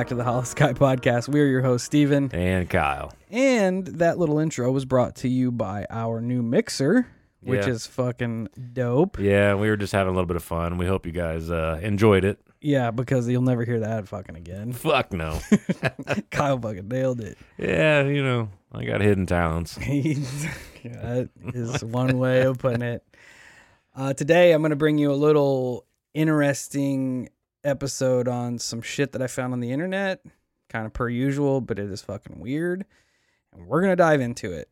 Back to the Holosky Podcast. We are your host, Steven. And Kyle. And that little intro was brought to you by our new mixer, which Yeah. is fucking dope. Yeah, we were just having a little bit of fun. We hope you guys uh, enjoyed it. Yeah, because you'll never hear that fucking again. Fuck no. Kyle fucking nailed it. yeah, you know, I got hidden talents. That is one way of putting it. Uh, today, I'm going to bring you a little interesting episode on some shit that I found on the internet, kind of per usual, but it is fucking weird. And we're going to dive into it.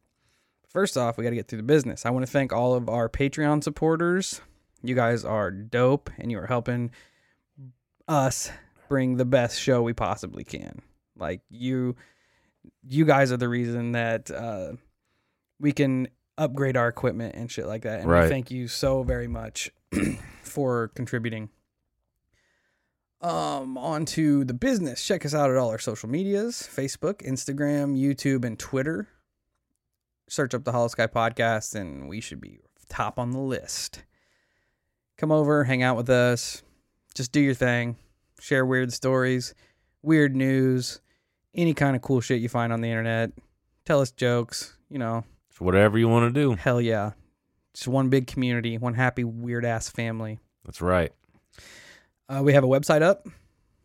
First off, we got to get through the business. I want to thank all of our Patreon supporters. You guys are dope and you are helping us bring the best show we possibly can. Like you you guys are the reason that uh we can upgrade our equipment and shit like that. And we Right. thank you so very much for contributing. Um, on to the business. Check us out at all our social medias Facebook, Instagram, YouTube, and Twitter. Search up the Holosky Podcast, and we should be top on the list. Come over, hang out with us, just do your thing, share weird stories, weird news, any kind of cool shit you find on the internet. Tell us jokes, you know, It's whatever you want to do. hell yeah. Just one big community, one happy, weird ass family. That's right. Uh, we have a website up,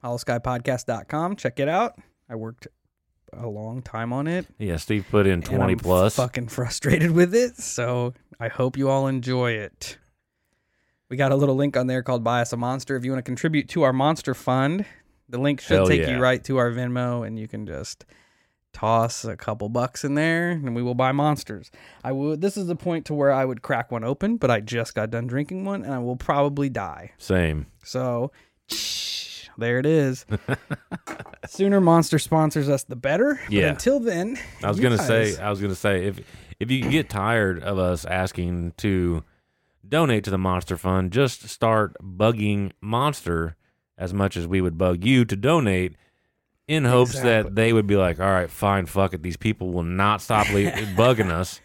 holoskypodcast.com. Check it out. I worked a long time on it. Yeah, Steve put in and 20 I'm plus. Fucking frustrated with it. So I hope you all enjoy it. We got a little link on there called Buy Us a Monster. If you want to contribute to our monster fund, the link should Hell take yeah. you right to our Venmo and you can just toss a couple bucks in there and we will buy monsters. I would this is the point to where I would crack one open, but I just got done drinking one and I will probably die. Same. So there it is. Sooner Monster sponsors us, the better. But Yeah. until then, I was gonna guys- say. I was gonna say if if you get tired of us asking to donate to the Monster Fund, just start bugging Monster as much as we would bug you to donate, in hopes Exactly. that they would be like, "All right, fine, fuck it. These people will not stop le- bugging us.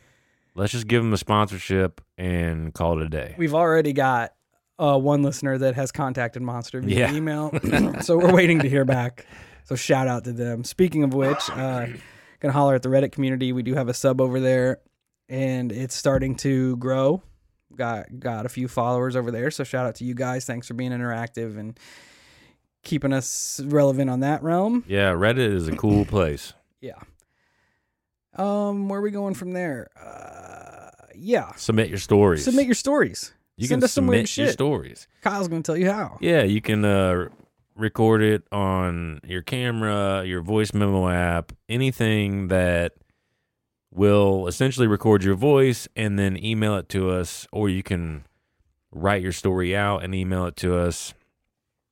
Let's just give them a sponsorship and call it a day." We've already got uh, one listener that has contacted Monster via Yeah. email, so we're waiting to hear back. So shout out to them. Speaking of which, uh, gonna holler at the Reddit community. We do have a sub over there, and it's starting to grow. Got got a few followers over there, so shout out to you guys. Thanks for being interactive and keeping us relevant on that realm. Yeah, Reddit is a cool place. Yeah. Um, where are we going from there? Uh, yeah. Submit your stories. Submit your stories. you send can us some weird submit your shit. stories. Kyle's gonna tell you how. Yeah, you can uh, record it on your camera, your voice memo app, anything that will essentially record your voice and then email it to us, or you can write your story out and email it to us.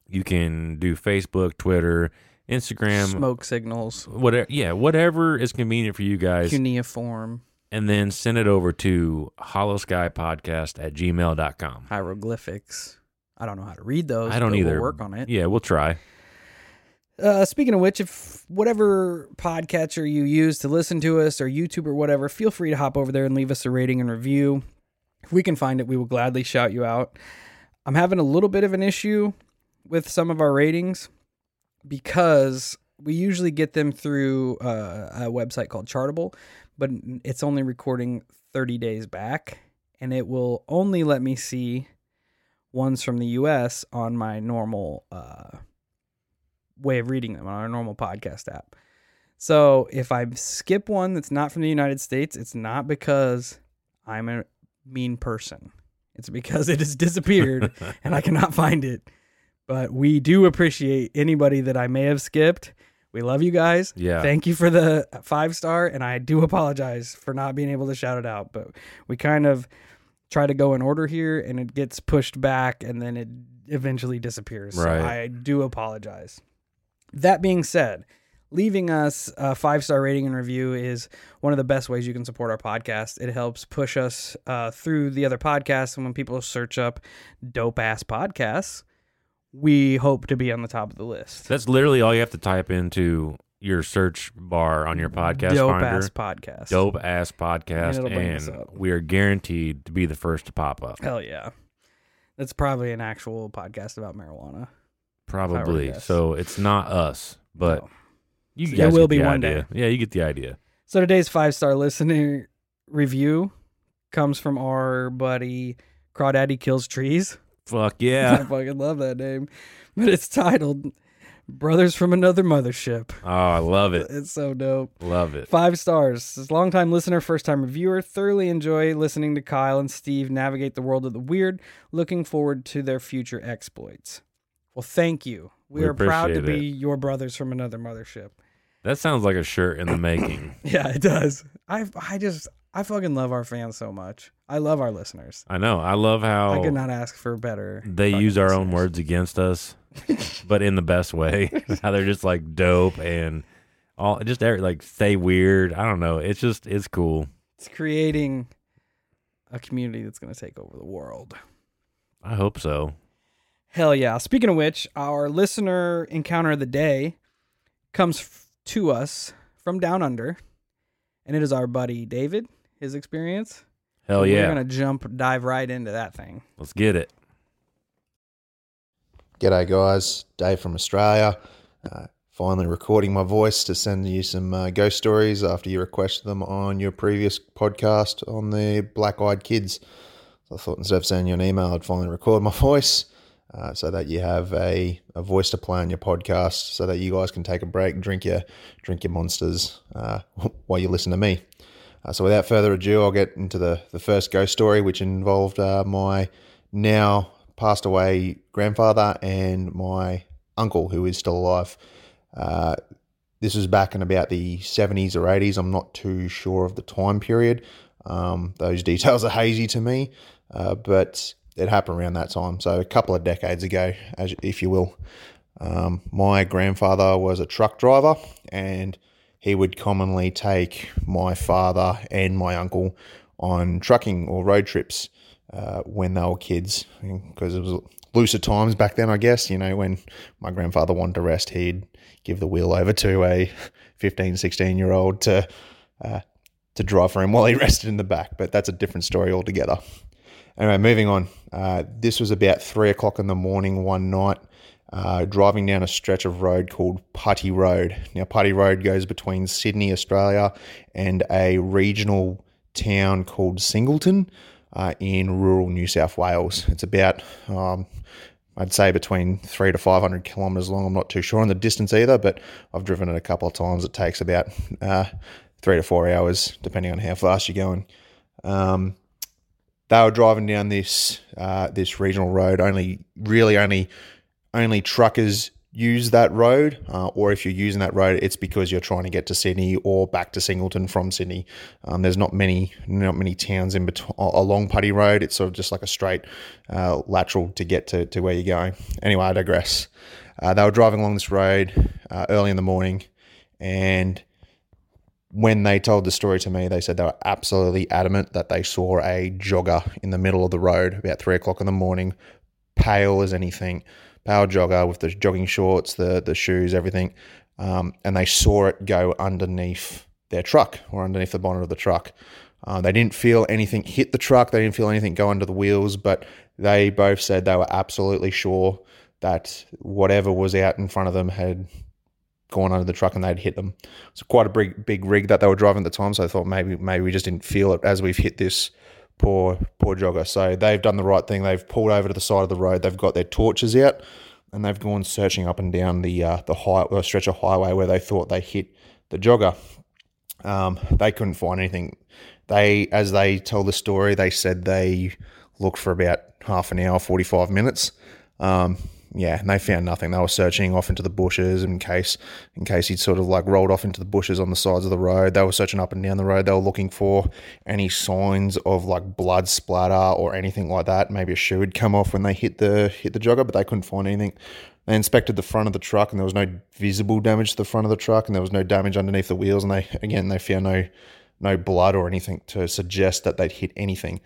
You can do Facebook, Twitter, Instagram, Smoke signals, whatever. Yeah, whatever is convenient for you guys, cuneiform, and then send it over to holoskypodcast at gmail.com. hieroglyphics. I don't know how to read those. I don't either. We'll work on it. Yeah, we'll try. Uh, speaking of which, if whatever podcatcher you use to listen to us or YouTube or whatever, feel free to hop over there and leave us a rating and review. If we can find it, we will gladly shout you out. I'm having a little bit of an issue with some of our ratings because we usually get them through uh, a website called Chartable, but it's only recording 30 days back, and it will only let me see ones from the US on my normal uh, way of reading them on our normal podcast app. So if I skip one that's not from the United States, it's not because I'm a mean person. It's because it has disappeared and I cannot find it. But we do appreciate anybody that I may have skipped. We love you guys. Yeah. Thank you for the five star. And I do apologize for not being able to shout it out. But we kind of try to go in order here and it gets pushed back and then it eventually disappears. So Right. I do apologize. That being said, leaving us a five star rating and review is one of the best ways you can support our podcast. It helps push us uh, through the other podcasts. And when people search up dope ass podcasts, we hope to be on the top of the list. That's literally all you have to type into your search bar on your podcast dope finder. ass podcast. Dope ass podcast, And it'll bring us and we are guaranteed to be the first to pop up. Hell yeah. That's probably an actual podcast about marijuana. Probably. So it's not us, but No. you It guys will get be the one idea. Yeah, you get the idea. So today's five star listener review comes from our buddy Crawdaddy Kills Trees. Fuck yeah. I fucking love that name. But it's titled Brothers from Another Mothership. oh, I love it. It's so dope. Love it. Five stars. This is longtime listener, first time reviewer. Thoroughly enjoy listening to Kyle and Steve navigate the world of the weird. Looking forward to their future exploits. Well, thank you. We, We are proud to be your brothers from another mothership. That sounds like a shirt in the making. Yeah, it does. I I just I fucking love our fans so much. I love our listeners. I know. I love how I could not ask for better. they fucking use our own listeners. words against us, but in the best way. how they're just like dope and all just every- like stay weird. I don't know. It's just it's cool. It's creating a community that's going to take over the world. I hope so. Hell yeah. Speaking of which, our listener encounter of the day comes f- to us from down under, and it is our buddy David, his experience. Hell yeah. We're going to jump, dive right into that thing. Let's get it. G'day, guys. Dave from Australia. Uh, finally recording my voice to send you some uh, ghost stories after you requested them on your previous podcast on the Black Eyed Kids. So I thought instead of sending you an email, I'd finally record my voice uh, so that you have a, a voice to play on your podcast so that you guys can take a break, drink your, drink your monsters uh, while you listen to me. Uh, so without further ado, I'll get into the, the first ghost story, which involved uh, my now passed away grandfather and my uncle, who is still alive. Uh, this was back in about the 70s or 80s. I'm not too sure of the time period. Um, those details are hazy to me, uh, but it happened around that time. So a couple of decades ago, as if you will. Um, my grandfather was a truck driver and he would commonly take my father and my uncle on trucking or road trips uh, when they were kids because it was looser times back then, I guess. You know, when my grandfather wanted to rest, he'd give the wheel over to a 15, 16 year old to, uh, to drive for him while he rested in the back. But that's a different story altogether. Anyway, moving on. Uh, this was about three o'clock in the morning one night, uh, driving down a stretch of road called Putty Road. Now, Putty Road goes between Sydney, Australia, and a regional town called Singleton uh, in rural New South Wales. It's about, um, I'd say, between three to 500 kilometres long. I'm not too sure on the distance either, but I've driven it a couple of times. It takes about uh, three to four hours, depending on how fast you're going. Um, they were driving down this uh, this regional road. Only really only only truckers use that road, uh, or if you're using that road, it's because you're trying to get to Sydney or back to Singleton from Sydney. Um, there's not many not many towns in between along Putty Road. It's sort of just like a straight uh, lateral to get to, to where you're going. Anyway, I digress. Uh, they were driving along this road uh, early in the morning, and when they told the story to me, they said they were absolutely adamant that they saw a jogger in the middle of the road about three o'clock in the morning, pale as anything, pale jogger with the jogging shorts, the the shoes, everything, um, and they saw it go underneath their truck or underneath the bonnet of the truck. Uh, they didn't feel anything hit the truck. They didn't feel anything go under the wheels, but they both said they were absolutely sure that whatever was out in front of them had gone under the truck and they'd hit them. It's quite a big big rig that they were driving at the time, so I thought maybe maybe we just didn't feel it as we've hit this poor poor jogger. So they've done the right thing. They've pulled over to the side of the road. They've got their torches out and they've gone searching up and down the uh, the high stretch of highway where they thought they hit the jogger. Um, they couldn't find anything. They, as they tell the story, they said they looked for about half an hour, forty five minutes. Um, yeah, and they found nothing. They were searching off into the bushes in case, in case he'd sort of like rolled off into the bushes on the sides of the road. They were searching up and down the road. They were looking for any signs of like blood splatter or anything like that. Maybe a shoe had come off when they hit the hit the jogger, but they couldn't find anything. They inspected the front of the truck, and there was no visible damage to the front of the truck, and there was no damage underneath the wheels. And they again they found no no blood or anything to suggest that they'd hit anything.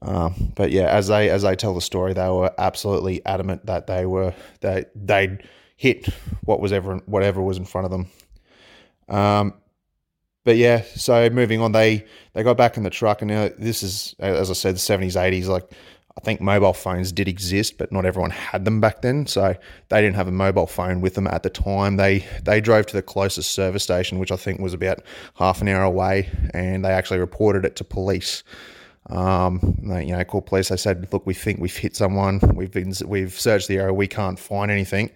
Um, but yeah, as they as they tell the story, they were absolutely adamant that they were they they'd hit what was ever whatever was in front of them. Um, but yeah, so moving on, they they got back in the truck, and now this is as I said, the seventies, eighties. Like I think mobile phones did exist, but not everyone had them back then. So they didn't have a mobile phone with them at the time. They they drove to the closest service station, which I think was about half an hour away, and they actually reported it to police. Um, you know, called police. They said, "Look, we think we've hit someone. We've been we've searched the area. We can't find anything."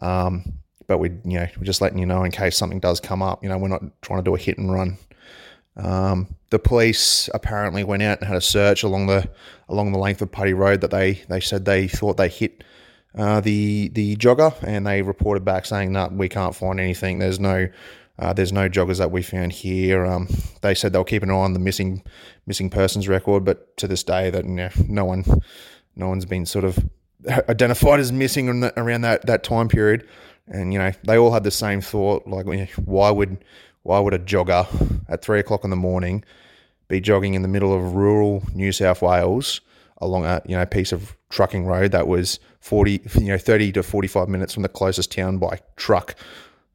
Um, but we, you know, we're just letting you know in case something does come up. You know, we're not trying to do a hit and run. Um, the police apparently went out and had a search along the along the length of Putty Road that they they said they thought they hit uh, the the jogger, and they reported back saying that we can't find anything. There's no uh, there's no joggers that we found here. Um, they said they'll keep an eye on the missing missing persons record, but to this day, that you know, no one no one's been sort of identified as missing around that that time period. And you know, they all had the same thought, like, why would why would a jogger at three o'clock in the morning be jogging in the middle of rural New South Wales along a you know piece of trucking road that was 40 you know 30 to 45 minutes from the closest town by truck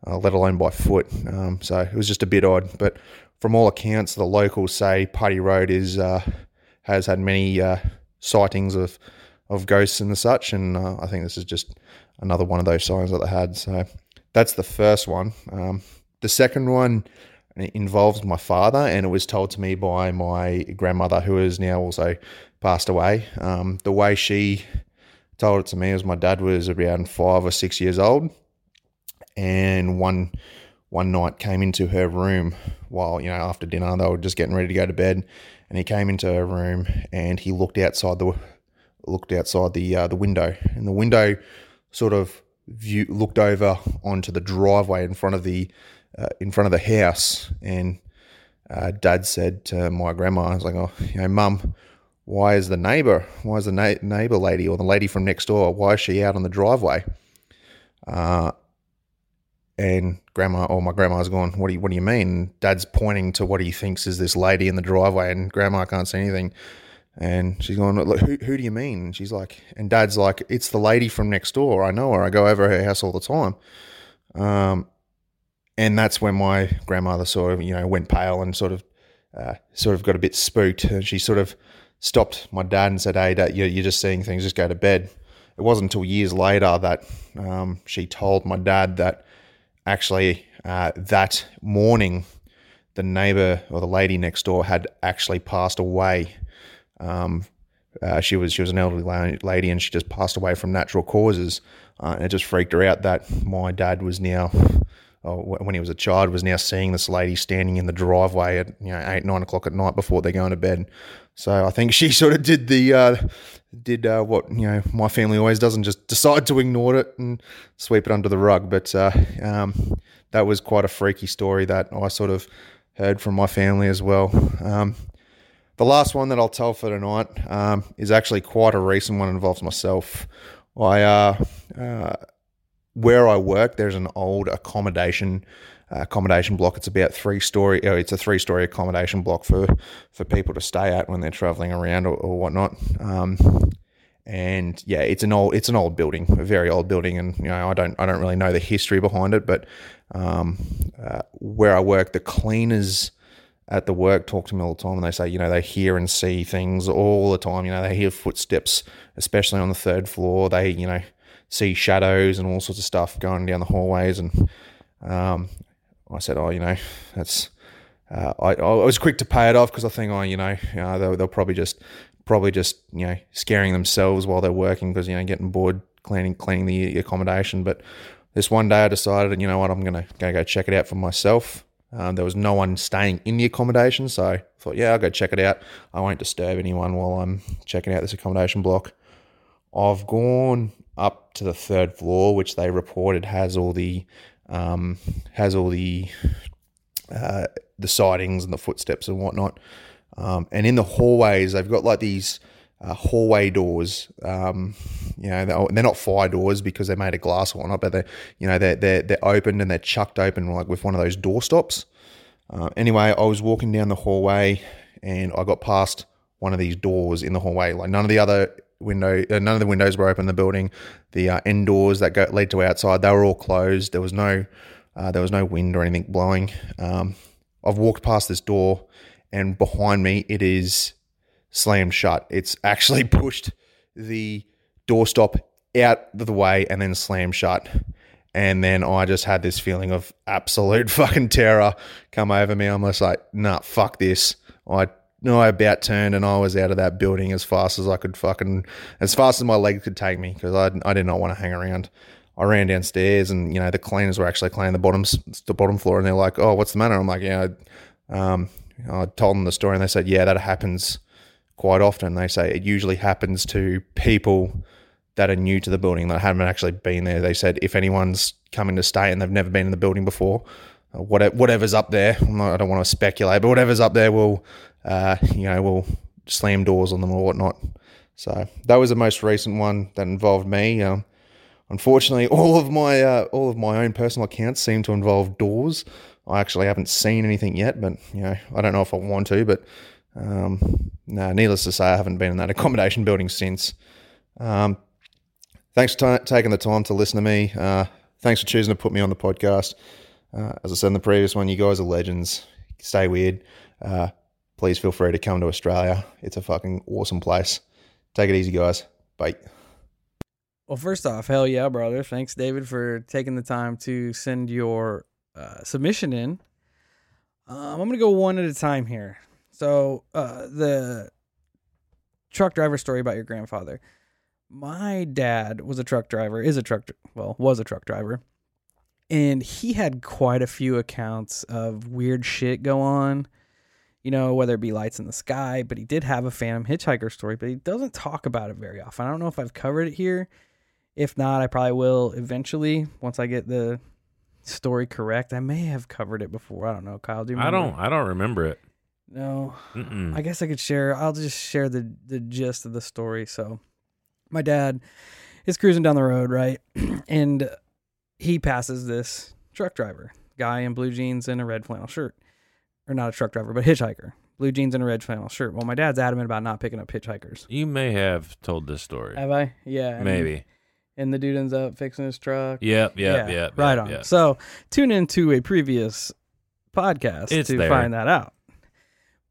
uh, let alone by foot. Um, so it was just a bit odd. But from all accounts the locals say Putty Road is uh, has had many uh, sightings of of ghosts and the such. And uh, I think this is just another one of those signs that they had. So that's the first one. Um, the second one involves my father, and it was told to me by my grandmother, who has now also passed away. Um, the way she told it to me was my dad was around five or six years old, and one one night came into her room while you know after dinner they were just getting ready to go to bed, and he came into her room and he looked outside the looked outside the uh, the window, and the window sort of view looked over onto the driveway in front of the uh, in front of the house, and uh, Dad said to my grandma, "I was like, oh, you know, Mum, why is the neighbour, why is the na- neighbour lady or the lady from next door, why is she out on the driveway?" Uh, and grandma or my grandma's going, "What do you What do you mean?" Dad's pointing to what he thinks is this lady in the driveway, and grandma can't see anything. And she's going, Look, who, who do you mean? And she's like, and dad's like, it's the lady from next door. I know her. I go over her house all the time. Um, and that's when my grandmother sort of you know went pale and sort of uh, sort of got a bit spooked and she sort of stopped my dad and said hey dad, you're, you're just seeing things just go to bed it wasn't until years later that um, she told my dad that actually uh, that morning the neighbor or the lady next door had actually passed away um, uh, she was she was an elderly lady and she just passed away from natural causes uh, and it just freaked her out that my dad was now when he was a child, was now seeing this lady standing in the driveway at you know eight nine o'clock at night before they're going to bed. So I think she sort of did the uh, did uh, what you know my family always does and just decide to ignore it and sweep it under the rug. But uh, um, that was quite a freaky story that I sort of heard from my family as well. Um, the last one that I'll tell for tonight um, is actually quite a recent one. Involves myself. I uh, uh where I work, there's an old accommodation accommodation block. It's about three story. Oh, it's a three story accommodation block for for people to stay at when they're traveling around or, or whatnot. Um, and yeah, it's an old it's an old building, a very old building, and you know I don't I don't really know the history behind it, but um, uh, where I work, the cleaners at the work talk to me all the time, and they say you know they hear and see things all the time. You know they hear footsteps, especially on the third floor. They you know see shadows and all sorts of stuff going down the hallways. And um, I said, oh, you know, that's. Uh, I, I was quick to pay it off because I think, oh, you know, uh, they'll, they'll probably just probably just you know scaring themselves while they're working because you know getting bored cleaning cleaning the accommodation. But this one day I decided, you know what, I'm gonna, gonna go check it out for myself. Um, there was no one staying in the accommodation, so I thought, yeah, I'll go check it out. I won't disturb anyone while I'm checking out this accommodation block. I've gone up to the third floor, which they reported has all the um, has all the uh, the sightings and the footsteps and whatnot. Um, and in the hallways, they've got like these uh, hallway doors. Um, you know, they're, they're, not fire doors because they're made of glass or whatnot, but they, you know, they're they're they're opened and they're chucked open like with one of those door stops. Uh, anyway, I was walking down the hallway and I got past one of these doors in the hallway. Like none of the other window. Uh, none of the windows were open in the building. The uh, end doors that go lead to outside, they were all closed. There was no, uh, there was no wind or anything blowing. Um, I've walked past this door, and behind me it is slammed shut. It's actually pushed the doorstop out of the way and then slammed shut. And then I just had this feeling of absolute fucking terror come over me. I'm just like, nah, fuck this. I no, I about turned and I was out of that building as fast as I could fucking, as fast as my legs could take me because I, I did not want to hang around. I ran downstairs and you know the cleaners were actually cleaning the bottom the bottom floor and they're like, "Oh, what's the matter?" I'm like, "Yeah." Um, I told them the story and they said, "Yeah, that happens quite often." They say it usually happens to people that are new to the building that haven't actually been there. They said if anyone's coming to stay and they've never been in the building before, whatever, whatever's up there, I don't want to speculate, but whatever's up there will, uh, you know, will slam doors on them or whatnot. So that was the most recent one that involved me. Um, unfortunately, all of my uh, all of my own personal accounts seem to involve doors. I actually haven't seen anything yet, but you know, I don't know if I want to. But um, no, needless to say, I haven't been in that accommodation building since. Um, thanks for t- taking the time to listen to me. Uh, thanks for choosing to put me on the podcast. Uh, as I said in the previous one, you guys are legends. Stay weird. Uh, please feel free to come to Australia. It's a fucking awesome place. Take it easy, guys. Bye. Well, first off, hell yeah, brother. Thanks, David, for taking the time to send your uh, submission in. Um, I'm going to go one at a time here. So, uh, the truck driver story about your grandfather. My dad was a truck driver, is a truck, well, was a truck driver. And he had quite a few accounts of weird shit go on, you know, whether it be lights in the sky, but he did have a Phantom Hitchhiker story, but he doesn't talk about it very often. I don't know if I've covered it here. If not, I probably will eventually once I get the story correct. I may have covered it before. I don't know, Kyle. Do you I don't. I don't remember it. No, Mm-mm. I guess I could share. I'll just share the the gist of the story. So, my dad is cruising down the road, right, and he passes this truck driver guy in blue jeans and a red flannel shirt, or not a truck driver, but hitchhiker, blue jeans and a red flannel shirt. Well, my dad's adamant about not picking up hitchhikers. You may have told this story. Have I? Yeah, Maybe. And the dude ends up fixing his truck. Yep. Yep. Yep. right yep, on. yep. So tune into a previous podcast It's to there. find that out.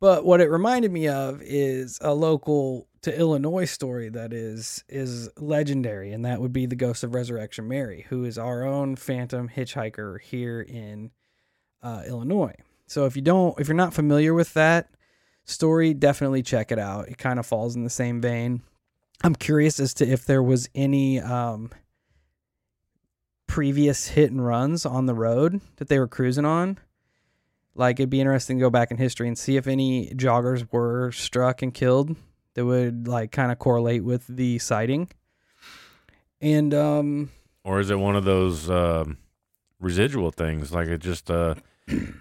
But what it reminded me of is a local to Illinois story that is is legendary, and that would be the ghost of Resurrection Mary, who is our own phantom hitchhiker here in uh, Illinois. So if you don't, if you're not familiar with that story, definitely check it out. It kind of falls in the same vein. I'm curious as to if there was any um, previous hit and runs on the road that they were cruising on. Like it'd be interesting to go back in history and see if any joggers were struck and killed that would like kind of correlate with the sighting. And um Or is it one of those um, residual things? Like it just uh,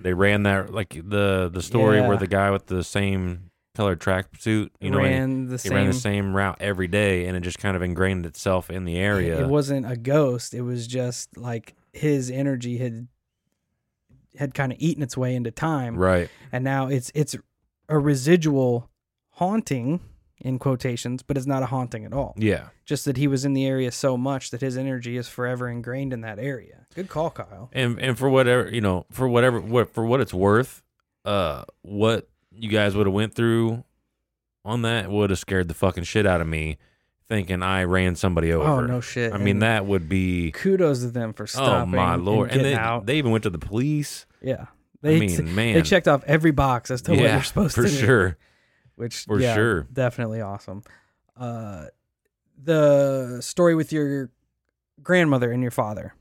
they ran that like the the story Yeah. where the guy with the same colored tracksuit, you know, ran the he same ran the same route every day, and it just kind of ingrained itself in the area. It wasn't a ghost. It was just like his energy had had kind of eaten its way into time. right. and now it's it's a residual haunting in quotations, but it's not a haunting at all. Yeah. Just that he was in the area so much that his energy is forever ingrained in that area. Good call, Kyle. and and for whatever you know for whatever what for what it's worth uh what you guys would have went through on that would have scared the fucking shit out of me thinking i ran somebody over Oh no shit! i mean And that would be kudos to them for oh my lord and, and, they, out. they even went to the police yeah, i they mean man they checked off every box as to what yeah you're supposed for to do. sure which For yeah, sure. definitely awesome. Uh, the story with your grandmother and your father.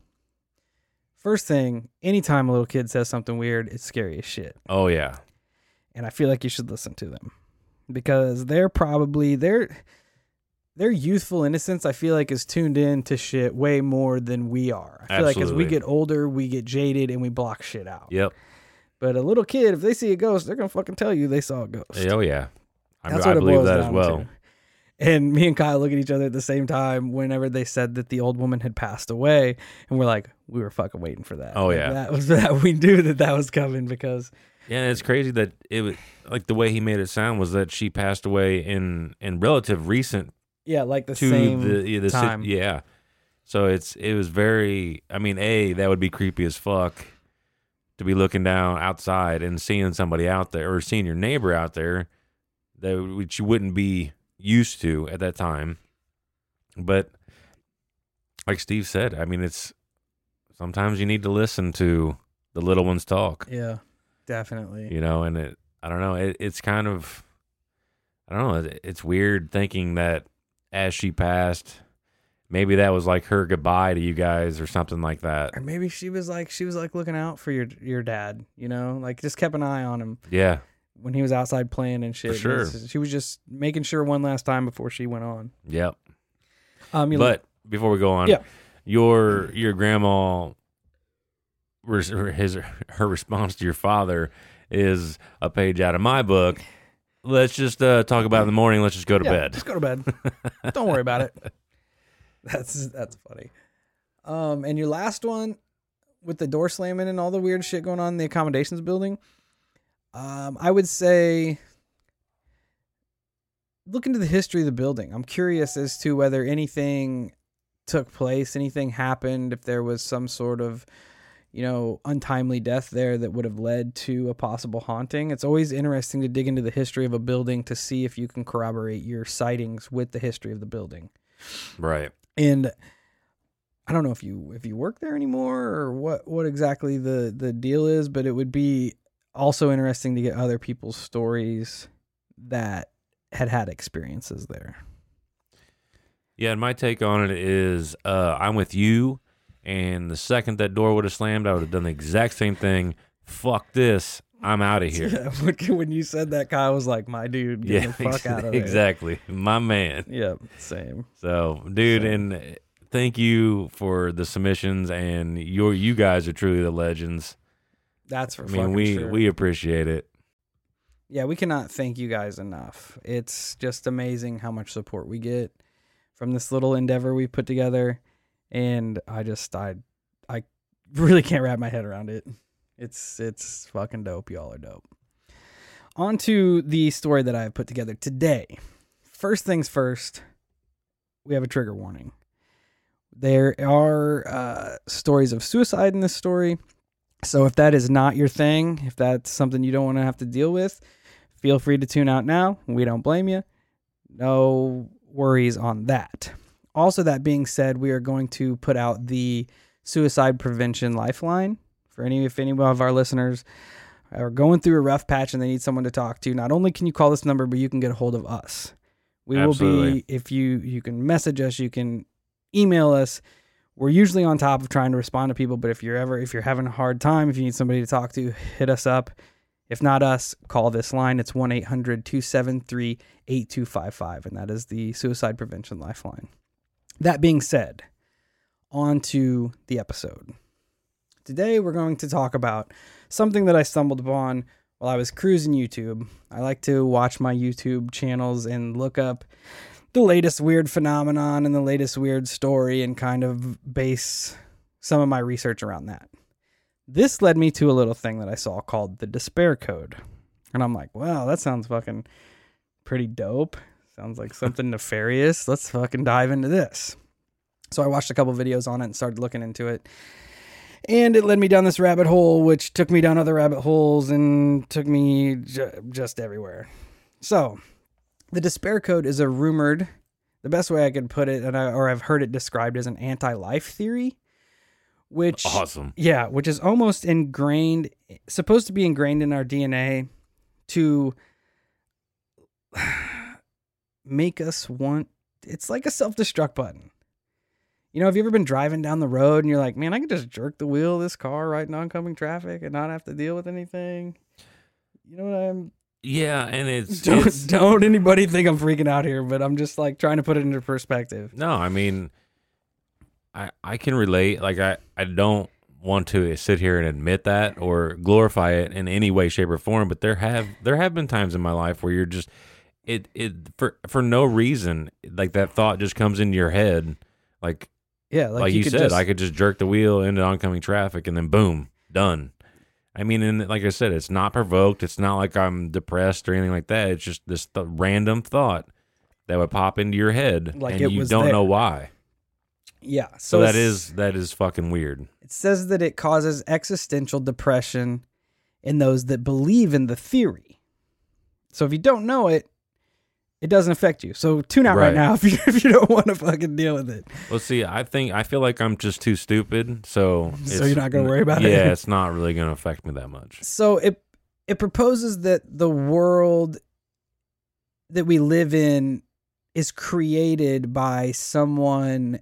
First thing, anytime a little kid says something weird, it's scary as shit, oh yeah and I feel like you should listen to them because they're probably their their youthful innocence. I feel like is tuned in to shit way more than we are. I feel like as we get older, we get jaded and we block shit out. yep But a little kid, if they see a ghost, they're gonna fucking tell you they saw a ghost. oh yeah i, That's I what it believe boils that as down well to. And me and Kyle look at each other at the same time whenever they said that the old woman had passed away, and we're like, we were fucking waiting for that. Oh, Like, yeah. that was that we knew that that was coming because yeah and it's crazy that it was like the way he made it sound was that she passed away in in relative recent yeah, like the same the, yeah, the time. yeah. So it's it was very. I mean, a that would be creepy as fuck to be looking down outside and seeing somebody out there or seeing your neighbor out there that which you wouldn't be used to at that time. But like Steve said, I mean, it's sometimes you need to listen to the little ones talk, Yeah, definitely. you know, and it, I don't know, it, it's kind of, I don't know, it, it's weird thinking that as she passed, maybe that was like her goodbye to you guys or something like that. Or maybe she was like she was like looking out for your your dad, you know, like just kept an eye on him Yeah, when he was outside playing and shit. sure. It's- She was just making sure one last time before she went on. yep. Um, you But before we go on, Yeah. your your grandma, his her response to your father is a page out of my book. Let's just uh, talk about it in the morning. Let's just go to yeah, bed. Just go to bed. Don't worry about it. That's that's funny. Um, and your last one with the door slamming and all the weird shit going on in the accommodations building. Um, I would say look into the history of the building. I'm curious as to whether anything took place, anything happened, if there was some sort of you know, untimely death there that would have led to a possible haunting. It's always interesting to dig into the history of a building to see if you can corroborate your sightings with the history of the building. Right. And I don't know if you if you work there anymore or what what exactly the the deal is, but it would be also interesting to get other people's stories that had had experiences there. Yeah, and my take on it is uh, I'm with you. And the second that door would have slammed, I would have done the exact same thing. Fuck this. I'm out of here. Yeah, when- you said that, Kyle was like, "My dude, get Yeah, the fuck out of there." exactly. My man. Yep, same. So, dude, So- and thank you for the submissions. And your you guys are truly the legends. That's for I mean, we sure. we appreciate it. yeah, we cannot thank you guys enough. It's just amazing how much support we get from this little endeavor we put together, and I just I I really can't wrap my head around it. It's it's fucking dope. Y'all are dope. On to the story that I have put together today. First things first, we have a trigger warning. There are uh, stories of suicide in this story. So if that is not your thing, if that's something you don't want to have to deal with, feel free to tune out now. We don't blame you. No worries on that. Also, that being said, we are going to put out the suicide prevention lifeline for any if any of our listeners are going through a rough patch and they need someone to talk to. Not only can you call this number, but you can get a hold of us. We will be if you you can message us, you can email us. We're usually on top of trying to respond to people, but if you're ever if you're having a hard time, if you need somebody to talk to, hit us up. If not us, call this line. It's 1 800 273 8255, and that is the suicide prevention lifeline. That being said, on to the episode. Today, we're going to talk about something that I stumbled upon while I was cruising YouTube. I like to watch my YouTube channels and look up the latest weird phenomenon and the latest weird story and kind of base some of my research around that. This led me to a little thing that I saw called the despair code. And I'm like, wow, that sounds fucking pretty dope. Sounds like something nefarious. Let's fucking dive into this. So I watched a couple videos on it and started looking into it. And it led me down this rabbit hole, which took me down other rabbit holes and took me ju- just everywhere. So, the despair code is a rumored, the best way I could put it, and I, or I've heard it described as an anti-life theory, which Awesome. yeah, which is almost ingrained, supposed to be ingrained in our DNA to make us want. It's like a self-destruct button. You know, have you ever been driving down the road and you're like, man, I could just jerk the wheel of this car right in oncoming traffic and not have to deal with anything? You know what I'm Yeah, and it's, don't it's don't anybody think I'm freaking out here, but I'm just like trying to put it into perspective. no. I mean, I I can relate. Like I I don't want to sit here and admit that or glorify it in any way, shape, or form. But there have there have been times in my life where you're just it it for for no reason like that thought just comes into your head like Yeah, like, like, you, could said just- I could just jerk the wheel into oncoming traffic and then boom done. I mean, and like I said, it's not provoked. It's not like I'm depressed or anything like that. It's just this th- random thought that would pop into your head, Like and you don't know why. yeah. So, that it's- is that is fucking weird. It says that it causes existential depression in those that believe in the theory. So if you don't know it, it doesn't affect you. So tune out right, Right. now if you if you don't want to fucking deal with it. Well, see, I think I feel like I'm just too stupid, so So you're not gonna worry about it? Yeah, it's not really gonna affect me that much. So it it proposes that the world that we live in is created by someone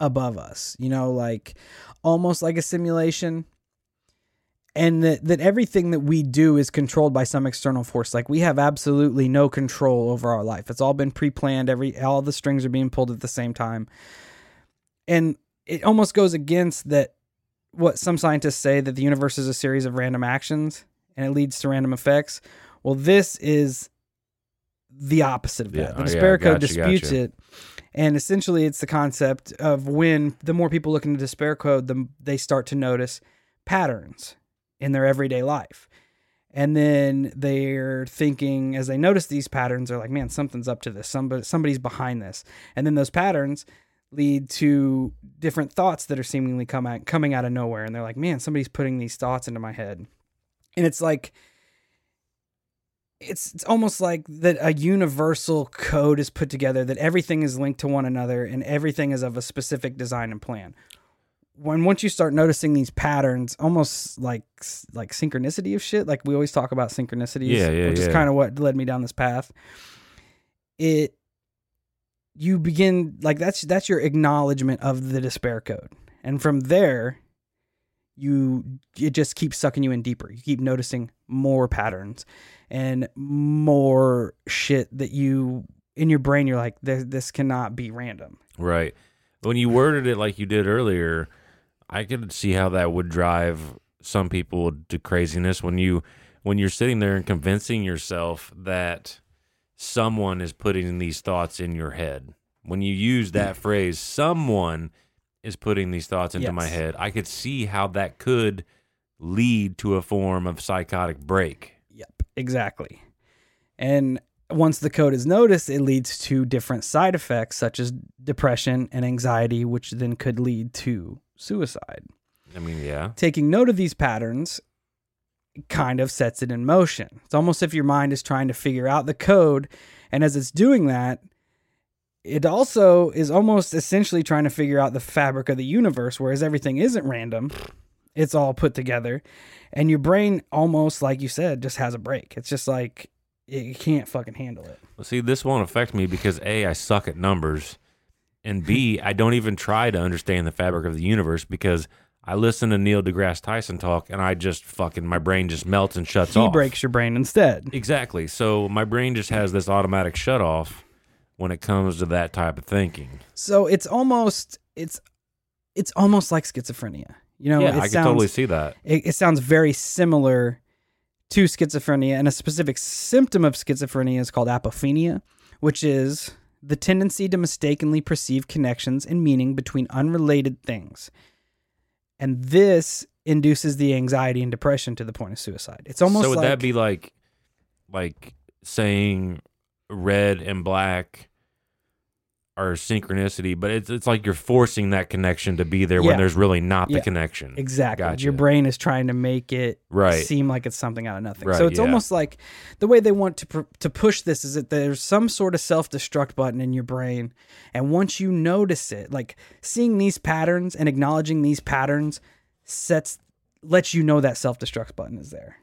above us. You know, like almost like a simulation. And that, that everything that we do is controlled by some external force. Like we have absolutely no control over our life. It's all been pre-planned. Every all the strings are being pulled at the same time. And it almost goes against that what some scientists say that the universe is a series of random actions and it leads to random effects. Well, this is the opposite of Yeah, that. oh, The yeah, Despair Code gotcha, disputes gotcha. it. And essentially, it's the concept of when the more people look into Despair Code, the they start to notice patterns in their everyday life. And then they're thinking, as they notice these patterns, they're like, man, something's up to this. Somebody, somebody's behind this. And then those patterns lead to different thoughts that are seemingly come out, coming out of nowhere. And they're like, man, somebody's putting these thoughts into my head. And it's like, it's it's almost like that a universal code is put together that everything is linked to one another and everything is of a specific design and plan. When once you start noticing these patterns, almost like like synchronicity of shit, like we always talk about synchronicities, Yeah, yeah, which is kind of what led me down this path. It you begin like that's that's your acknowledgement of the despair code, and from there, you it just keeps sucking you in deeper. You keep noticing more patterns and more shit that you in your brain. You're like, this, this cannot be random. Right. When you worded it like you did earlier, I could see how that would drive some people to craziness when you when you're sitting there and convincing yourself that someone is putting these thoughts in your head. When you use that mm. phrase, someone is putting these thoughts into my head, I could see how that could lead to a form of psychotic break. Yep, exactly. And once the code is noticed, it leads to different side effects such as depression and anxiety, which then could lead to suicide. I mean, yeah. Taking note of these patterns kind of sets it in motion. It's almost if your mind is trying to figure out the code, and as it's doing that, it also is almost essentially trying to figure out the fabric of the universe, whereas everything isn't random. It's all put together. And your brain almost, like you said, just has a break. It's just like it can't fucking handle it. Well, see, this won't affect me because A, I suck at numbers, and B, I don't even try to understand the fabric of the universe because I listen to Neil deGrasse Tyson talk and I just fucking, my brain just melts and shuts He off. He breaks your brain instead. Exactly. So my brain just has this automatic shut off when it comes to that type of thinking. So it's almost it's it's almost like schizophrenia. You know, yeah, I can totally see that. it, it sounds very similar to schizophrenia, and a specific symptom of schizophrenia is called apophenia, which is the tendency to mistakenly perceive connections and meaning between unrelated things. And this induces the anxiety and depression to the point of suicide. It's almost so would like that be like, like saying red and black are synchronicity, but it's it's like you're forcing that connection to be there Yeah. when there's really not the Yeah. connection. Exactly. Gotcha. Your brain is trying to make it Right. seem like it's something out of nothing. Right, so it's yeah. almost like the way they want to pr- to push this is that there's some sort of self-destruct button in your brain and once you notice it, like seeing these patterns and acknowledging these patterns sets lets you know that self-destruct button is there,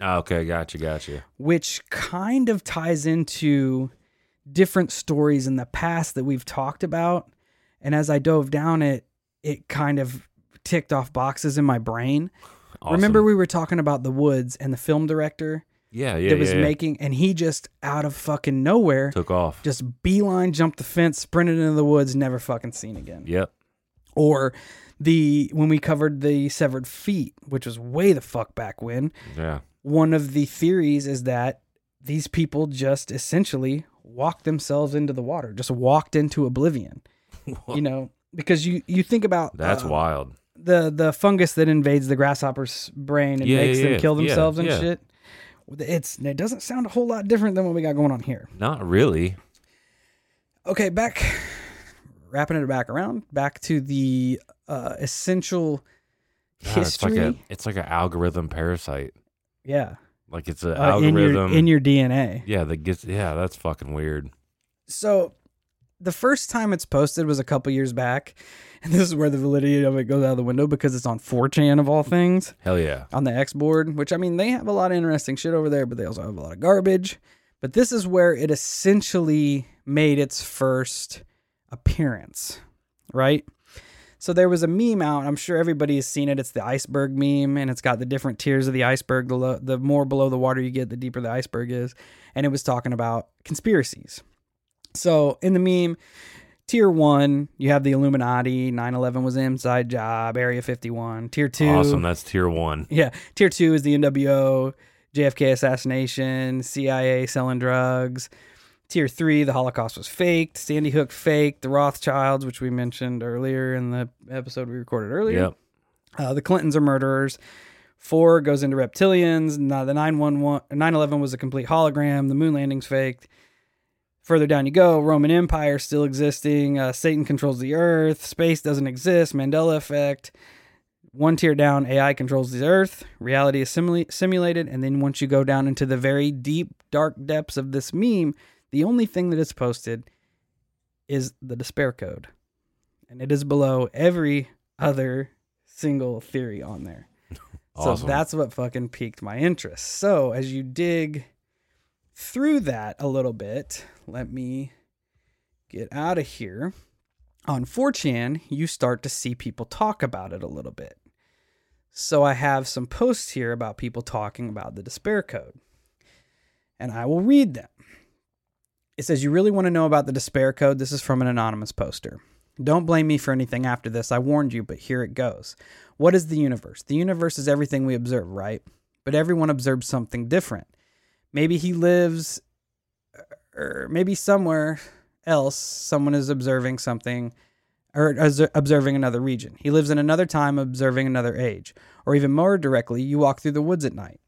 Ah, okay, gotcha, gotcha. which kind of ties into different stories in the past that we've talked about. And as I dove down it, it kind of ticked off boxes in my brain. Awesome. Remember we were talking about the woods and the film director Yeah, yeah, that was yeah, yeah. making and he just out of fucking nowhere took off. just beeline jumped the fence, sprinted into the woods, never fucking seen again. Yep. Or the when we covered the severed feet, which was way the fuck back when, Yeah. one of the theories is that these people just essentially walked themselves into the water, just walked into oblivion. You know, because you you think about That's uh, wild. the the fungus that invades the grasshopper's brain and Yeah, makes yeah, them yeah. kill themselves and shit. It's it doesn't sound a whole lot different than what we got going on here. Not really. Okay, back wrapping it back around back to the uh, essential God, it's like history. a it's like an algorithm parasite. yeah, Like it's an uh, in your algorithm. in your DNA. yeah, that gets yeah, that's fucking weird. So the first time it's posted was a couple years back, and this is where the validity of it goes out of the window because it's on 4chan of all things Hell yeah. on the X board, which I mean they have a lot of interesting shit over there, but they also have a lot of garbage. But this is where it essentially made its first appearance, right? So there was a meme out. I'm sure everybody has seen it. It's the iceberg meme, and it's got the different tiers of the iceberg. The lo- the more below the water you get, the deeper the iceberg is. And it was talking about conspiracies. So in the meme, tier one, you have the Illuminati. 9/11 was inside job. Area 51. Tier two, Awesome. That's tier one. yeah. Tier two is the NWO, JFK assassination, CIA selling drugs. Tier three, the Holocaust was faked. Sandy Hook faked. The Rothschilds, which we mentioned earlier in the episode we recorded earlier. Yep. Uh, the Clintons are murderers. Four goes into reptilians. Now the 911 9/11 was a complete hologram. The moon landing's faked. Further down you go, Roman Empire still existing. Uh, Satan controls the earth. Space doesn't exist. Mandela effect. One tier down, AI controls the earth. Reality is simula- simulated. And then once you go down into the very deep, dark depths of this meme, the only thing that is posted is the despair code. And it is below every other single theory on there. So that's what fucking piqued my interest. So as you dig through that a little bit, let me get out of here. On 4chan, you start to see people talk about it a little bit. So I have some posts here about people talking about the despair code. And I will read them. It says, You really want to know about the despair code? This is from an anonymous poster. Don't blame me for anything after this. I warned you, but here it goes. What is the universe? The universe is everything we observe, right? But everyone observes something different. Maybe he lives, or maybe somewhere else, someone is observing something, or observing another region. He lives in another time, observing another age. Or even more directly, you walk through the woods at night.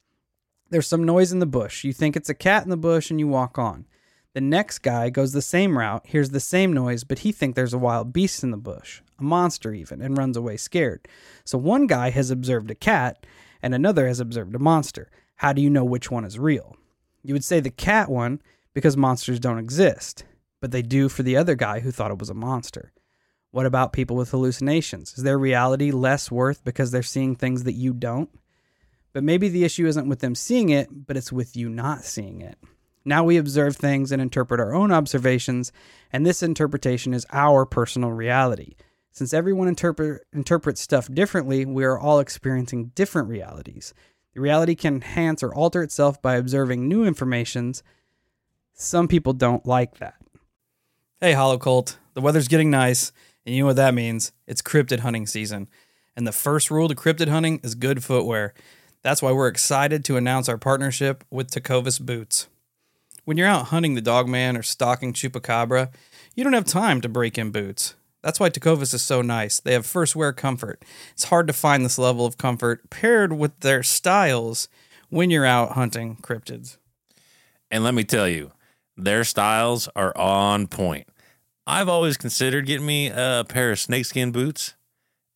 There's some noise in the bush. You think it's a cat in the bush and you walk on. The next guy goes the same route, hears the same noise, but he thinks there's a wild beast in the bush, a monster even, and runs away scared. So one guy has observed a cat and another has observed a monster. How do you know which one is real? You would say the cat one because monsters don't exist, but they do for the other guy who thought it was a monster. What about people with hallucinations? Is their reality less worth because they're seeing things that you don't? But maybe the issue isn't with them seeing it, but it's with you not seeing it. Now we observe things and interpret our own observations, and this interpretation is our personal reality. Since everyone interpret, interprets stuff differently, we are all experiencing different realities. The reality can enhance or alter itself by observing new informations. Some people don't like that. Hey, Hollow Cult. The weather's getting nice, and you know what that means? It's cryptid hunting season. And the first rule to cryptid hunting is good footwear. That's why we're excited to announce our partnership with Tecovas Boots. When you're out hunting the dogman or stalking chupacabra, you don't have time to break in boots. That's why Tecovas is so nice. They have first wear comfort. It's hard to find this level of comfort paired with their styles when you're out hunting cryptids. And let me tell you, their styles are on point. I've always considered getting me a pair of snakeskin boots,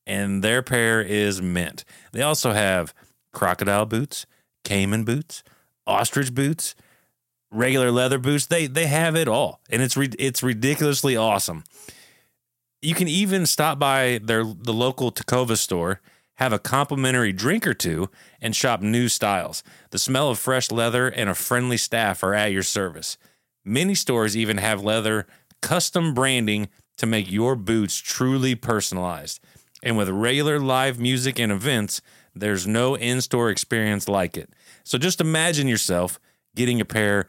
and their pair is mint. They also have crocodile boots, caiman boots, ostrich boots, regular leather boots. They they have it all, and it's re- it's ridiculously awesome. You can even stop by their the local Tecovas store, have a complimentary drink or two, and shop new styles. The smell of fresh leather and a friendly staff are at your service. Many stores even have leather custom branding to make your boots truly personalized. And with regular live music and events, there's no in store experience like it. So just imagine yourself getting a pair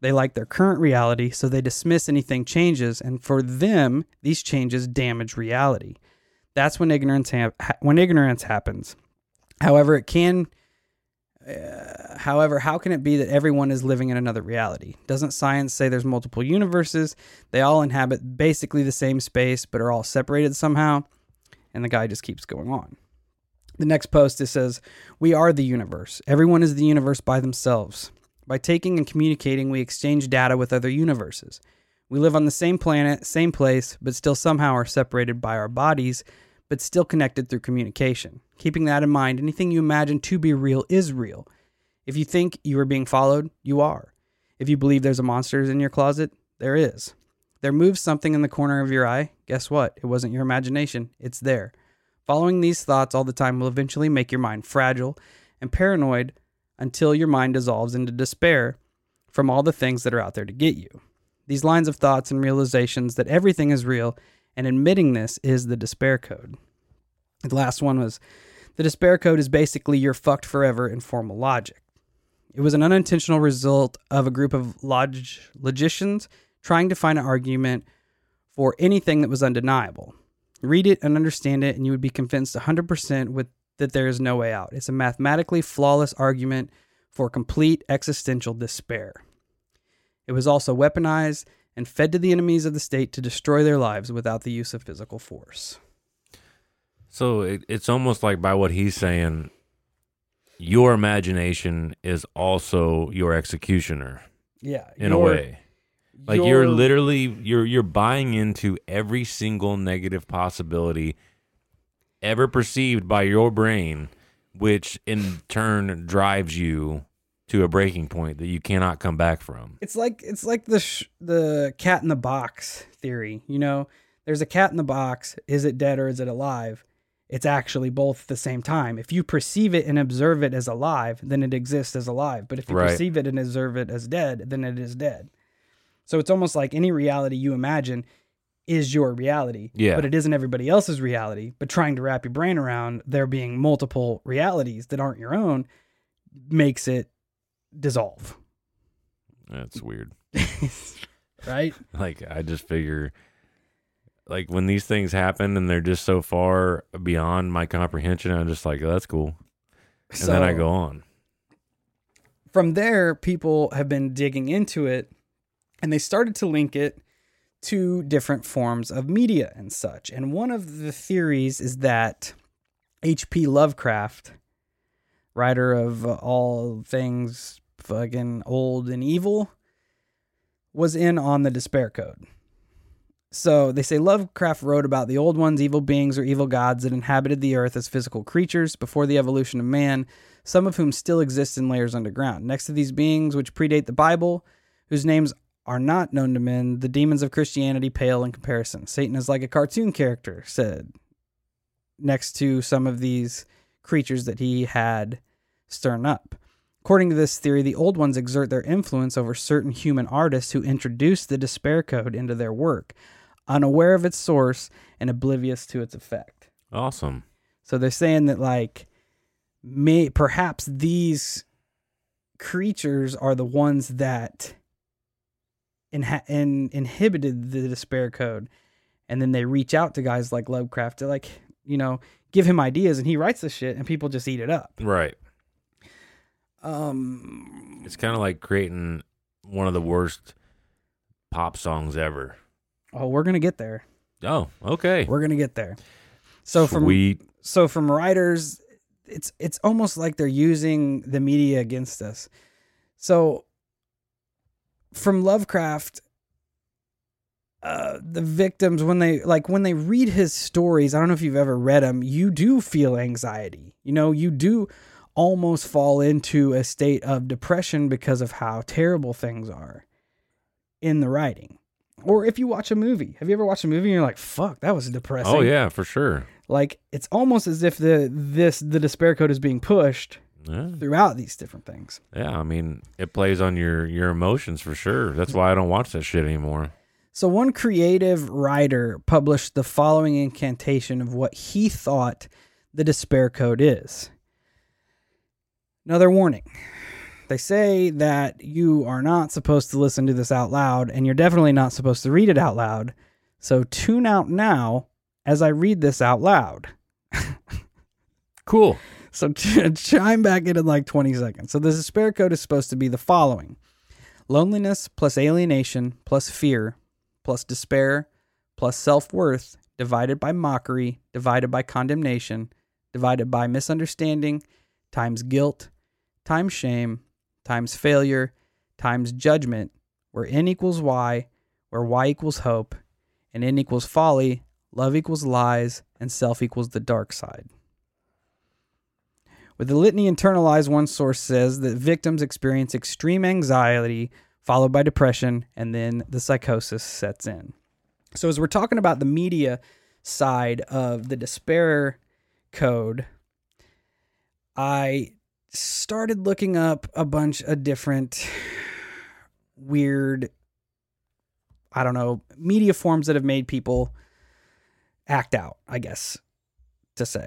They like their current reality, so they dismiss anything changes, and for them, these changes damage reality. That's when ignorance ha- when ignorance happens. However, it can Uh, however, how can it be that everyone is living in another reality? Doesn't science say there's multiple universes? They all inhabit basically the same space, but are all separated somehow? And the guy just keeps going on. The next post it says, "We are the universe. Everyone is the universe by themselves. By taking and communicating, we exchange data with other universes. We live on the same planet, same place, but still somehow are separated by our bodies, but still connected through communication. Keeping that in mind, anything you imagine to be real is real. If you think you are being followed, you are. If you believe there's a monster in your closet, there is. There moves something in the corner of your eye. Guess what? It wasn't your imagination, it's there. Following these thoughts all the time will eventually make your mind fragile and paranoid until your mind dissolves into despair from all the things that are out there to get you. These lines of thoughts and realizations that everything is real and admitting this is the despair code. The last one was the despair code is basically you're fucked forever in formal logic. It was an unintentional result of a group of log- logicians trying to find an argument for anything that was undeniable. Read it and understand it, and you would be convinced 100% with that there is no way out. It's a mathematically flawless argument for complete existential despair. It was also weaponized and fed to the enemies of the state to destroy their lives without the use of physical force. So it, it's almost like by what he's saying, your imagination is also your executioner Yeah, in a way. Like you're literally you're you're buying into every single negative possibility ever perceived by your brain, which in turn drives you to a breaking point that you cannot come back from. It's like it's like the sh- the cat in the box theory. You know, there's a cat in the box. Is it dead or is it alive? It's actually both at the same time. If you perceive it and observe it as alive, then it exists as alive. But if you Right. perceive it and observe it as dead, then it is dead. So it's almost like any reality you imagine is your reality. Yeah. But it isn't everybody else's reality. But trying to wrap your brain around there being multiple realities that aren't your own makes it dissolve. That's weird. right? Like I just figure like when these things happen and they're just so far beyond my comprehension, I'm just like, oh, that's cool. And then I go on. from there, people have been digging into it and they started to link it to different forms of media and such. And one of the theories is that H.P. Lovecraft, writer of all things fucking old and evil, was in on the despair code. So they say Lovecraft wrote about the old ones, evil beings or evil gods that inhabited the earth as physical creatures before the evolution of man, some of whom still exist in layers underground. Next to these beings, which predate the Bible, whose names are not known to men, the demons of Christianity pale in comparison. Satan is like a cartoon character, said, next to some of these creatures that he had stirred up. According to this theory, the old ones exert their influence over certain human artists who introduce the despair code into their work, unaware of its source and oblivious to its effect. Awesome. So they're saying that like may perhaps these creatures are the ones that inha- in, inhibited the despair code and then they reach out to guys like Lovecraft to like, you know, give him ideas and he writes the shit and people just eat it up. Right. Um It's kind of like creating one of the worst pop songs ever. oh, we're going to get there. Oh, okay. We're going to get there. So from Sweet. so from writers it's it's almost like they're using the media against us so from lovecraft uh the victims when they like when they read his stories i don't know if you've ever read them you do feel anxiety. You know you do almost fall into a state of depression because of how terrible things are in the writing. Or if you watch a movie. Have you ever watched a movie and you're like fuck that was depressing. Oh yeah, for sure. like it's almost as if the this the despair code is being pushed Yeah. throughout these different things Yeah, I mean, it plays on your your emotions for sure. That's why I don't watch that shit anymore. so one creative writer published the following incantation of what he thought the despair code is another warning they say that you are not supposed to listen to this out loud and you're definitely not supposed to read it out loud so tune out now as i read this out loud Cool. So ch- chime back in in like 20 seconds. So the despair code is supposed to be the following loneliness plus alienation plus fear plus despair plus self worth divided by mockery divided by condemnation divided by misunderstanding times guilt times shame times failure times judgment, where n equals y, where y equals hope, and n equals folly, love equals lies, and self equals the dark side. With the litany internalized, one source says that victims experience extreme anxiety followed by depression, and then the psychosis sets in. So, as we're talking about the media side of the despair code, I started looking up a bunch of different weird, I don't know, media forms that have made people act out, I guess to say.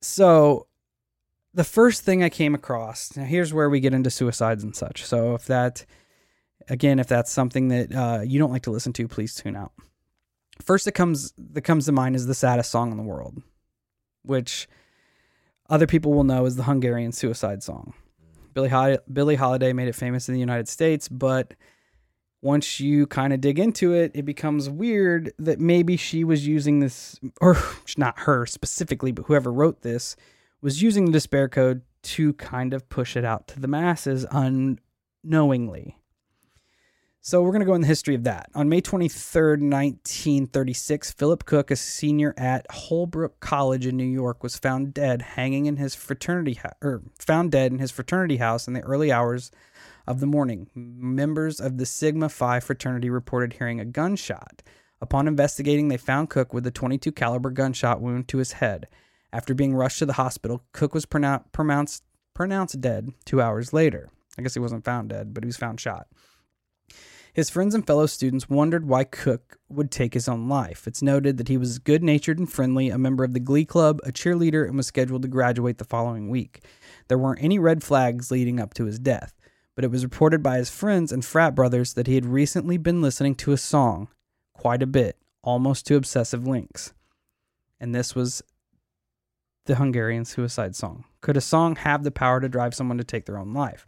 So, the first thing I came across, now here's where we get into suicides and such. So, if that, again, if that's something that uh, you don't like to listen to, please tune out. First that comes that comes to mind is the saddest song in the world, which other people will know is the Hungarian suicide song. Billie Hol- Holiday made it famous in the United States, but once you kind of dig into it, it becomes weird that maybe she was using this, or not her specifically, but whoever wrote this was using the despair code to kind of push it out to the masses unknowingly. So we're going to go in the history of that. On May 23rd, 1936, Philip Cook, a senior at Holbrook College in New York, was found dead hanging in his fraternity ho- or found dead in his fraternity house in the early hours of the morning. Members of the Sigma Phi fraternity reported hearing a gunshot. Upon investigating, they found Cook with a 22 caliber gunshot wound to his head. After being rushed to the hospital, Cook was pronou- pronounced pronounced dead 2 hours later. I guess he wasn't found dead, but he was found shot. His friends and fellow students wondered why Cook would take his own life. It's noted that he was good natured and friendly, a member of the Glee Club, a cheerleader, and was scheduled to graduate the following week. There weren't any red flags leading up to his death, but it was reported by his friends and frat brothers that he had recently been listening to a song quite a bit, almost to obsessive links. And this was the Hungarian suicide song. Could a song have the power to drive someone to take their own life?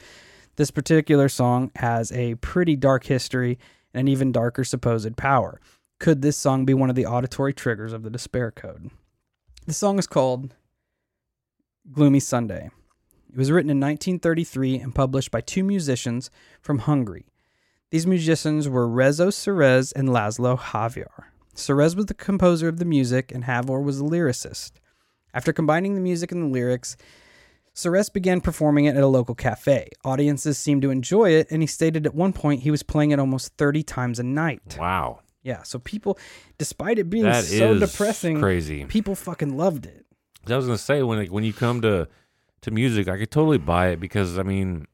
This particular song has a pretty dark history and an even darker supposed power. Could this song be one of the auditory triggers of the despair code? The song is called Gloomy Sunday. It was written in 1933 and published by two musicians from Hungary. These musicians were Rezo Seress and Laszlo Havor. Seress was the composer of the music, and Havor was the lyricist. After combining the music and the lyrics, Seress began performing it at a local cafe. Audiences seemed to enjoy it, and he stated at one point he was playing it almost 30 times a night. Wow. Yeah, so people, despite it being That so depressing, crazy. people fucking loved it. I was gonna say when like, when you come to to music, I could totally buy it because I mean,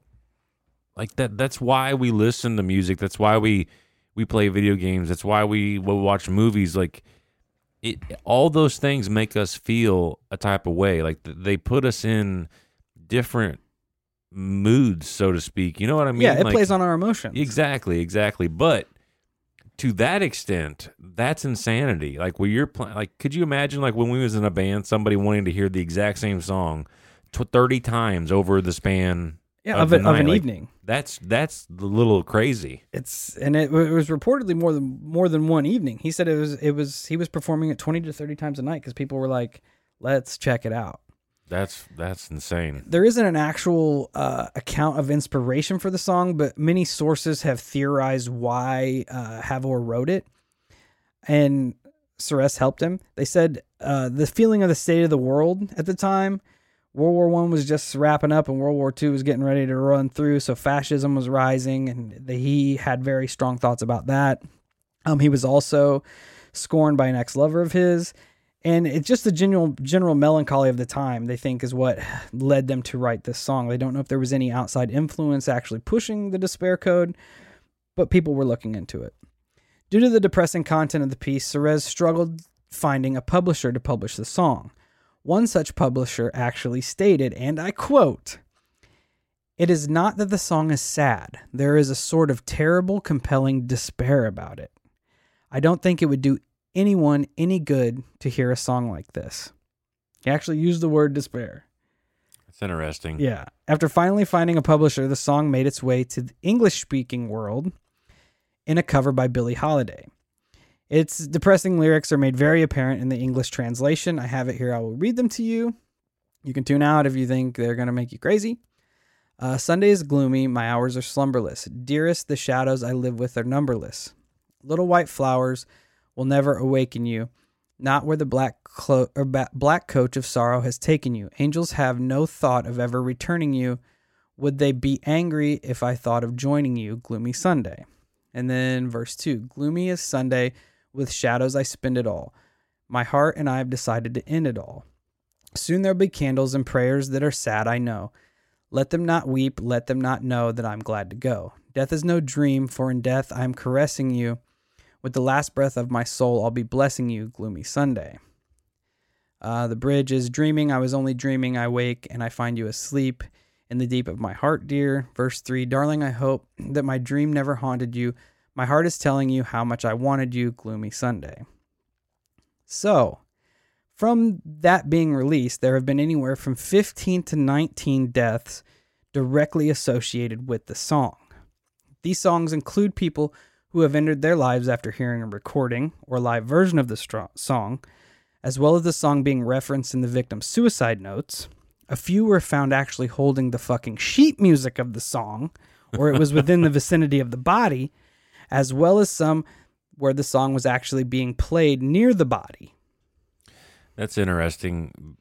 like that. That's why we listen to music. That's why we we play video games. That's why we will watch movies. Like it, all those things make us feel a type of way. Like th- they put us in different moods, so to speak. You know what I mean? yeah, it Like- plays on our emotions. Exactly, exactly. But to that extent, that's insanity. Like when you're playing, like, could you imagine like when we was in a band, somebody wanting to hear the exact same song thirty times over the span? Yeah, of of, a, of an like- evening. That's that's a little crazy. It's and it, it was reportedly more than more than one evening. He said it was it was he was performing it twenty to thirty times a night because people were like, "Let's check it out." That's that's insane. There isn't an actual uh, account of inspiration for the song, but many sources have theorized why uh, Havor wrote it, and Seress helped him. They said uh, the feeling of the state of the world at the time. World War One was just wrapping up, and World War Two was getting ready to run through. So fascism was rising, and the, he had very strong thoughts about that. Um, he was also scorned by an ex-lover of his, and it's just the general general melancholy of the time. They think is what led them to write this song. They don't know if there was any outside influence actually pushing the despair code, but people were looking into it. Due to the depressing content of the piece, Seress struggled finding a publisher to publish the song. One such publisher actually stated, and I quote, It is not that the song is sad. There is a sort of terrible, compelling despair about it. I don't think it would do anyone any good to hear a song like this. He actually used the word despair. It's interesting. Yeah. After finally finding a publisher, the song made its way to the English speaking world in a cover by Billie Holiday. Its depressing lyrics are made very apparent in the English translation. I have it here. I will read them to you. You can tune out if you think they're going to make you crazy. Uh, Sunday is gloomy, my hours are slumberless. Dearest, the shadows I live with are numberless. Little white flowers will never awaken you, not where the black clo- or ba- black coach of sorrow has taken you. Angels have no thought of ever returning you. Would they be angry if I thought of joining you, gloomy Sunday? And then verse 2 Gloomy is Sunday, with shadows I spend it all. My heart and I have decided to end it all. Soon there'll be candles and prayers that are sad, I know. Let them not weep, let them not know that I'm glad to go. Death is no dream, for in death I am caressing you. With the last breath of my soul, I'll be blessing you, gloomy Sunday. Uh, the bridge is dreaming, I was only dreaming, I wake and I find you asleep in the deep of my heart, dear. Verse 3 Darling, I hope that my dream never haunted you. My heart is telling you how much I wanted you, gloomy Sunday. So, from that being released, there have been anywhere from 15 to 19 deaths directly associated with the song. These songs include people who have ended their lives after hearing a recording or live version of the song, as well as the song being referenced in the victim's suicide notes. A few were found actually holding the fucking sheet music of the song, or it was within the vicinity of the body, as well as some where the song was actually being played near the body. That's interesting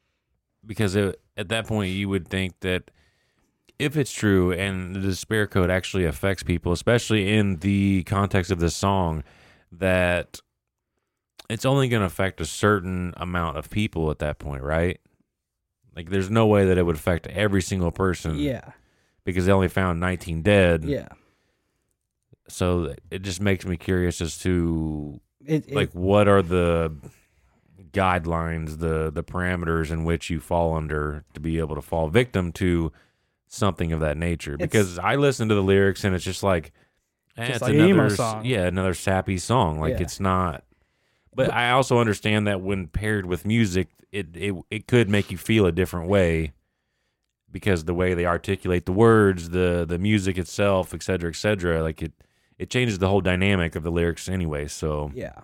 because it, at that point you would think that if it's true and the despair code actually affects people, especially in the context of this song, that it's only going to affect a certain amount of people at that point, right? Like, there's no way that it would affect every single person. Yeah. Because they only found 19 dead. Yeah. So it just makes me curious as to It, it- like what are the guidelines, the the parameters in which you fall under to be able to fall victim to something of that nature. Because I listen to the lyrics and it's just like, eh, Just it's like another, song. yeah, another sappy song. Like Yeah. it's not. But, I also understand that when paired with music, it, it it could make you feel a different way because the way they articulate the words, the the music itself, et cetera, et cetera, like it it changes the whole dynamic of the lyrics anyway. So Yeah.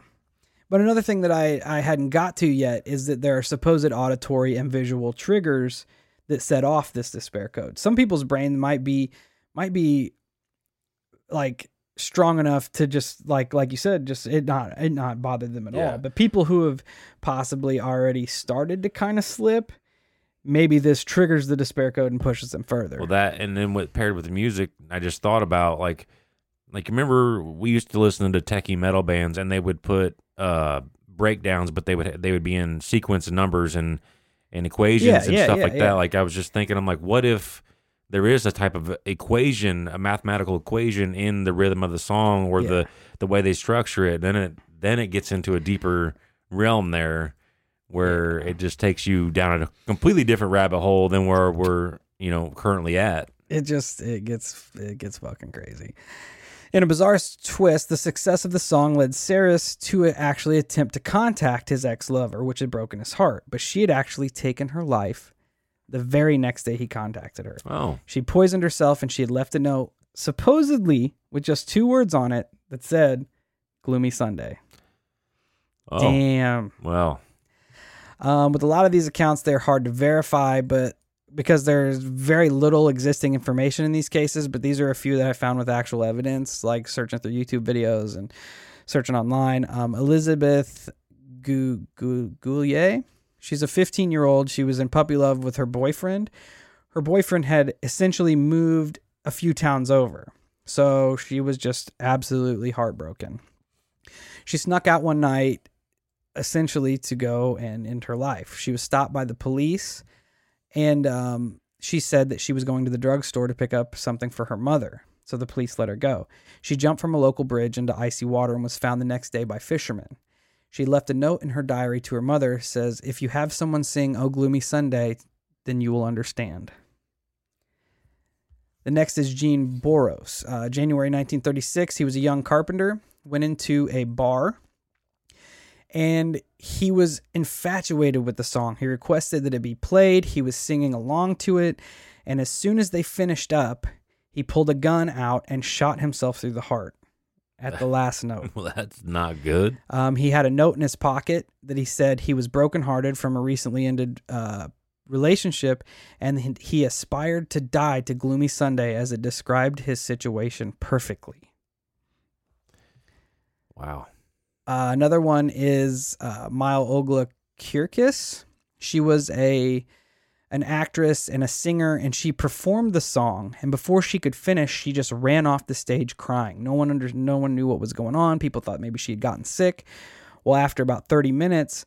But another thing that I, I hadn't got to yet is that there are supposed auditory and visual triggers that set off this despair code. Some people's brain might be might be like strong enough to just like like you said, just it not it not bother them at Yeah. all. But people who have possibly already started to kind of slip, maybe this triggers the despair code and pushes them further. Well, that and then with paired with the music, I just thought about like, like remember we used to listen to techie metal bands, and they would put uh breakdowns, but they would they would be in sequence of numbers and and equations Yeah, and yeah, stuff yeah, like that. Like I was just thinking, I'm like, what if there is a type of equation, a mathematical equation in the rhythm of the song or the the way they structure it? Then it then it gets into a deeper realm there where it just takes you down a completely different rabbit hole than where we're you know currently at. it just it gets it gets fucking crazy. In a bizarre twist, the success of the song led Seress to actually attempt to contact his ex-lover, which had broken his heart. But she had actually taken her life the very next day he contacted her. Oh, She poisoned herself and she had left a note, supposedly with just two words on it, that said, "Gloomy Sunday." oh, Damn. well, Um, with a lot of these accounts, they're hard to verify, but because there's very little existing information in these cases, but these are a few that I found with actual evidence, like searching through YouTube videos and searching online. Um, Elizabeth Gu- Gu- Goulier, she's a 15 year old. She was in puppy love with her boyfriend. Her boyfriend had essentially moved a few towns over, so she was just absolutely heartbroken. She snuck out one night essentially to go and end her life. She was stopped by the police, and um, she said that she was going to the drugstore to pick up something for her mother. So the police let her go. She jumped from a local bridge into icy water and was found the next day by fishermen. She left a note in her diary to her mother says, "If you have someone sing "Oh Gloomy Sunday," then you will understand." The next is Gene Boros. Uh, January 1936, he was a young carpenter. Went into a bar And he was infatuated with the song. He requested that it be played. He was singing along to it. And as soon as they finished up, he pulled a gun out and shot himself through the heart at the last note. Well, that's not good. Um, he had a note in his pocket that he said he was brokenhearted from a recently ended uh, relationship, and he- he aspired to die to Gloomy Sunday as it described his situation perfectly. Wow. Uh, another one is uh, Mile Ogla Kirkis. She was a an actress and a singer, and she performed the song. And before she could finish, she just ran off the stage crying. No one under no one knew what was going on. People thought maybe she had gotten sick. Well, after about thirty minutes,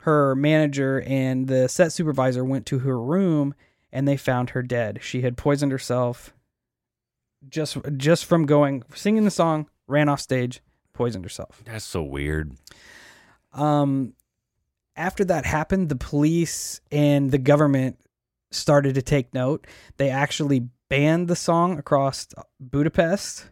her manager and the set supervisor went to her room, and they found her dead. She had poisoned herself just just from going singing the song. Ran off stage, poisoned herself. That's so weird. Um, after that happened, the police and the government started to take note. They actually banned the song across Budapest.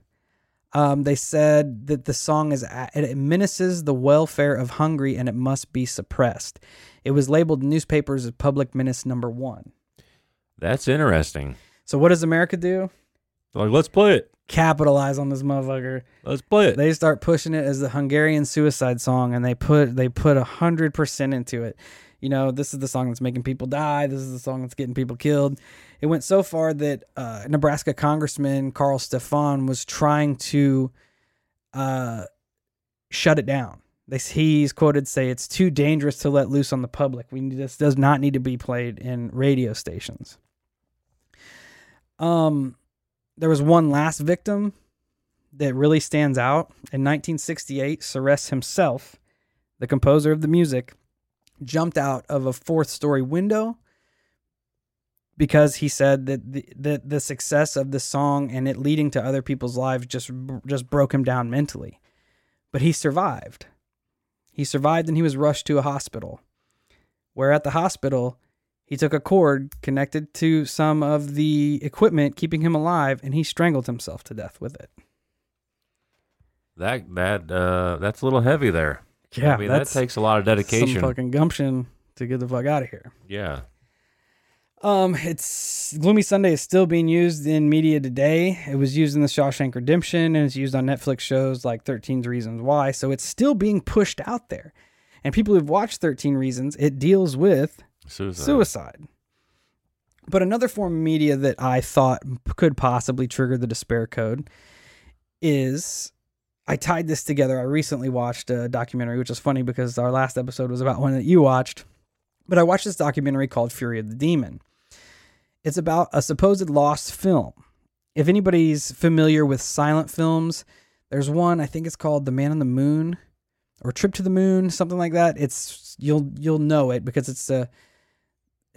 Um, they said that the song is it menaces the welfare of Hungary and it must be suppressed. It was labeled in newspapers as public menace number one. That's interesting. So what does America do? Like, let's play it. Capitalize on this motherfucker. Let's play it. they start pushing it as the Hungarian suicide song, and they put they put a hundred percent into it. You know, this is the song that's making people die. This is the song that's getting people killed. It went so far that uh, Nebraska Congressman Karl Stefan was trying to uh, shut it down. They, he's quoted say it's too dangerous to let loose on the public. We need, this does not need to be played in radio stations. Um, there was one last victim that really stands out. In 1968, Seress himself, the composer of the music, jumped out of a fourth story window because he said that the, that the success of the song and it leading to other people's lives just just broke him down mentally. But he survived. He survived and he was rushed to a hospital. Where at the hospital, he took a cord connected to some of the equipment keeping him alive and he strangled himself to death with it. That that uh that's a little heavy there. Yeah, I mean that takes a lot of dedication. some fucking gumption to get the fuck out of here. yeah. Um, it's Gloomy Sunday is still being used in media today. It was used in the Shawshank Redemption and it's used on Netflix shows like 13 Reasons Why. So it's still being pushed out there. And people who've watched 13 Reasons, it deals with Suicide. suicide. But another form of media that I thought could possibly trigger the despair code is I tied this together. I recently watched a documentary, which is funny because our last episode was about one that you watched. But I watched this documentary called Fury of the Demon. It's about a supposed lost film. If anybody's familiar with silent films, there's one I think it's called The Man on the Moon or Trip to the Moon, something like that. It's you'll you'll know it because it's a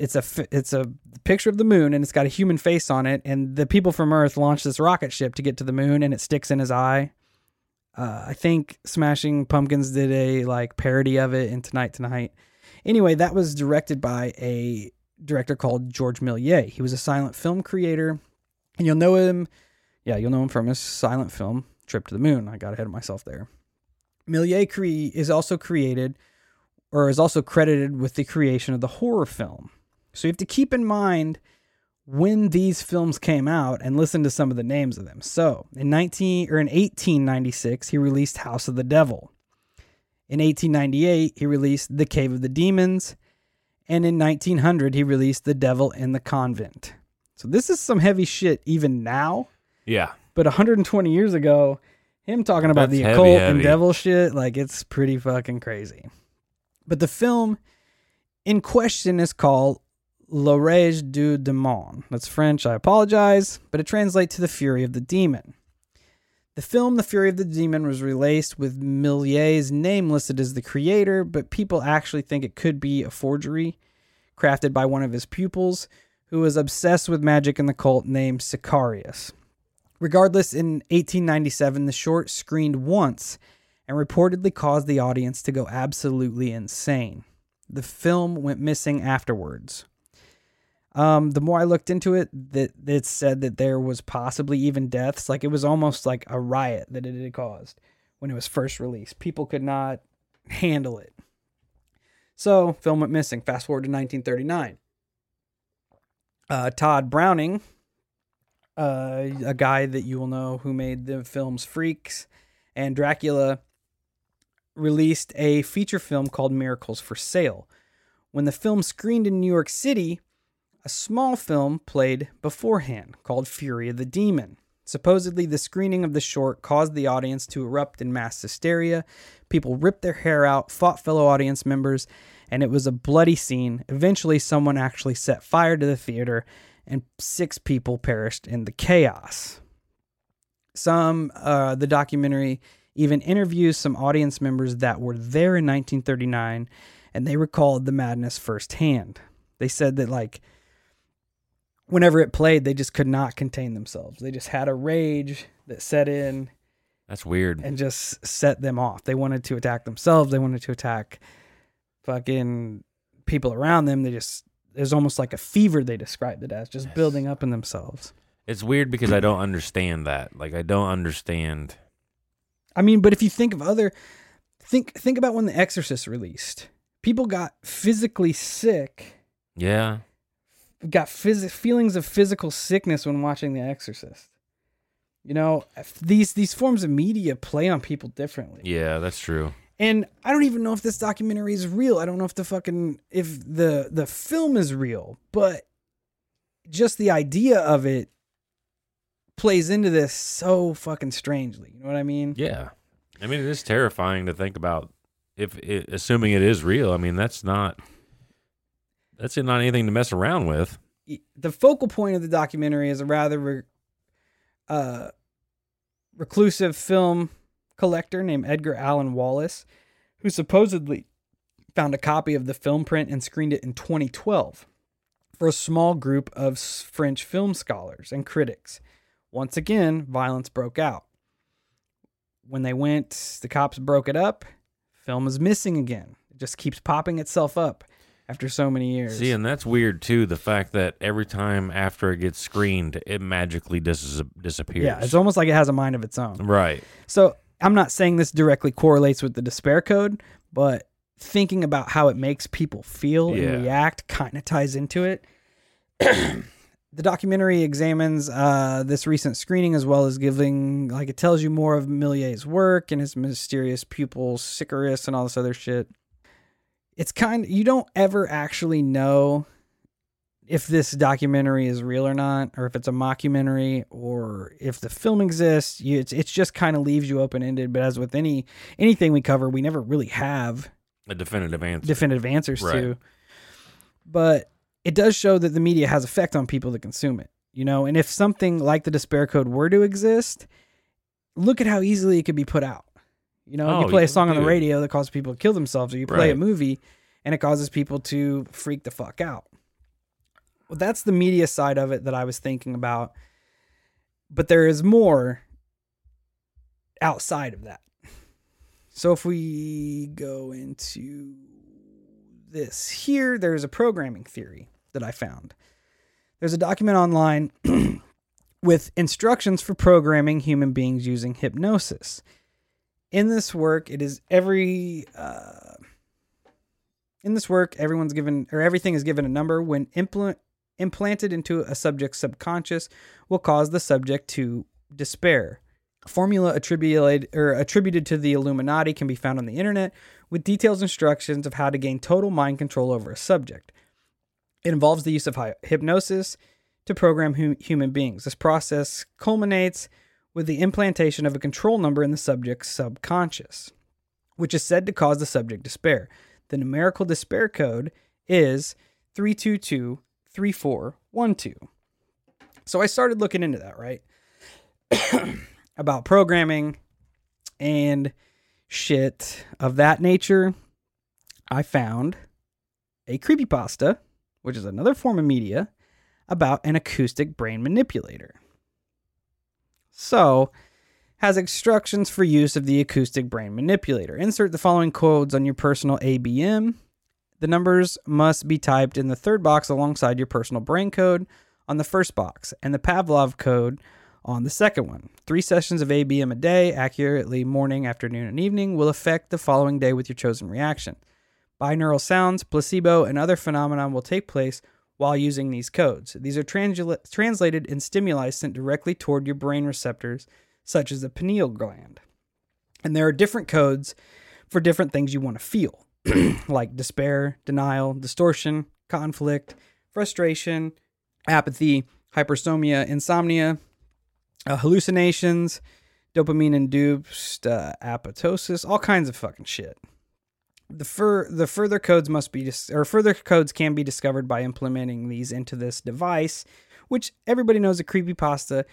it's a it's a picture of the moon and it's got a human face on it and the people from earth launch this rocket ship to get to the moon and it sticks in his eye. Uh, i think smashing pumpkins did a like parody of it in tonight tonight. Anyway that was directed by a director called george Méliès. He was a silent film creator. And you'll know him yeah you'll know him from his silent film trip to the moon. I got ahead of myself there. Méliès is also created or is also credited with the creation of the horror film so you have to keep in mind when these films came out and listen to some of the names of them. So in 19 or in 1896, he released House of the Devil. In 1898, he released The Cave of the Demons. And in 1900, he released The Devil in the Convent. So this is some heavy shit even now. Yeah. But 120 years ago, him talking about That's the heavy, occult and devil shit, like it's pretty fucking crazy. But the film in question is called L'Orage du Démon. That's French, I apologize, but it translates to the Fury of the Demon. The film The Fury of the Demon was released with Méliès's name listed as the creator, but people actually think it could be a forgery crafted by one of his pupils who was obsessed with magic and the cult named Sicarius. Regardless, in 1897, the short screened once and reportedly caused the audience to go absolutely insane. The film went missing afterwards. Um, the more I looked into it, that it said that there was possibly even deaths. Like it was almost like a riot that it had caused when it was first released. People could not handle it. So, film went missing. Fast forward to 1939. Uh, Tod Browning, uh, a guy that you will know who made the films Freaks and Dracula, released a feature film called Miracles for Sale. When the film screened in New York City, a small film played beforehand called Fury of the Demon. Supposedly, the screening of the short caused the audience to erupt in mass hysteria. People ripped their hair out, fought fellow audience members, and it was a bloody scene. Eventually, someone actually set fire to the theater, and six people perished in the chaos. Some, uh, the documentary even interviews some audience members that were there in 1939, and they recalled the madness firsthand. They said that, like, whenever it played, they just could not contain themselves. They just had a rage that set in That's weird. and just set them off. They wanted to attack themselves. They wanted to attack fucking people around them. They just it was almost like a fever. They described it as just Yes. building up in themselves. It's weird because I don't understand that. Like I don't understand. I mean, but if you think of other think think about when The Exorcist released, people got physically sick. Yeah. Got phys- feelings of physical sickness when watching The Exorcist. You know, these these forms of media play on people differently. Yeah, that's true. And I don't even know if this documentary is real. I don't know if the fucking if the the film is real, but just the idea of it plays into this so fucking strangely. You know what I mean? Yeah. I mean, it is terrifying to think about if it, assuming it is real. I mean, that's not that's not anything to mess around with. The focal point of the documentary is a rather re- uh, reclusive film collector named Edgar Allan Wallace, who supposedly found a copy of the film print and screened it in 2012 for a small group of French film scholars and critics. Once again, violence broke out. When they went, the cops broke it up. Film is missing again. It just keeps popping itself up after so many years. See, and that's weird too. The fact that every time after it gets screened, it magically dis- disappears. yeah, it's almost like it has a mind of its own. right. So I'm not saying this directly correlates with the despair code, but thinking about how it makes people feel Yeah. and react kind of ties into it. the documentary examines uh, this recent screening as well as giving, like, it tells you more of Méliès's work and his mysterious pupil, Sicarius, and all this other shit. It's kind you don't ever actually know if this documentary is real or not, or if it's a mockumentary, or if the film exists. You, it's it's just kind of leaves you open ended. But as with any anything we cover, we never really have A definitive answer. definitive answers Right. to. But it does show that the media has effect on people that consume it. You know, and if something like the despair code were to exist, look at how easily it could be put out. You know, you Oh, play a song on the radio that causes people to kill themselves, or you play a movie and it causes people to freak the fuck out. Well, that's the media side of it that I was thinking about. But there is more outside of that. So if we go into this here, there's a programming theory that I found. There's a document online with instructions for programming human beings using hypnosis. In this work, it is every uh, in this work, everyone's given or everything is given a number when implant implanted into a subject's subconscious will cause the subject to despair. A formula attributed or attributed to the Illuminati can be found on the internet with detailed instructions of how to gain total mind control over a subject. It involves the use of hy- hypnosis to program hu- human beings. This process culminates with the implantation of a control number in the subject's subconscious, which is said to cause the subject despair. The numerical despair code is 3223412. So I started looking into that, right? About programming and shit of that nature. I found a creepypasta, which is another form of media, about an acoustic brain manipulator. So, has instructions for use of the acoustic brain manipulator. Insert the following codes on your personal ABM. The numbers must be typed in the third box alongside your personal brain code on the first box, and the Pavlov code on the second one. Three sessions of ABM a day, accurately morning, afternoon, and evening, will affect the following day with your chosen reaction. Binaural sounds, placebo, and other phenomena will take place while using these codes. These are transla- translated in stimuli sent directly toward your brain receptors, such as the pineal gland. And there are different codes for different things you want to feel, like despair, denial, distortion, conflict, frustration, apathy, hypersomnia, insomnia, uh, hallucinations, dopamine induced uh, apoptosis, all kinds of fucking shit. The fur the further codes must be dis- or further codes can be discovered by implementing these into this device, which everybody knows a creepy pasta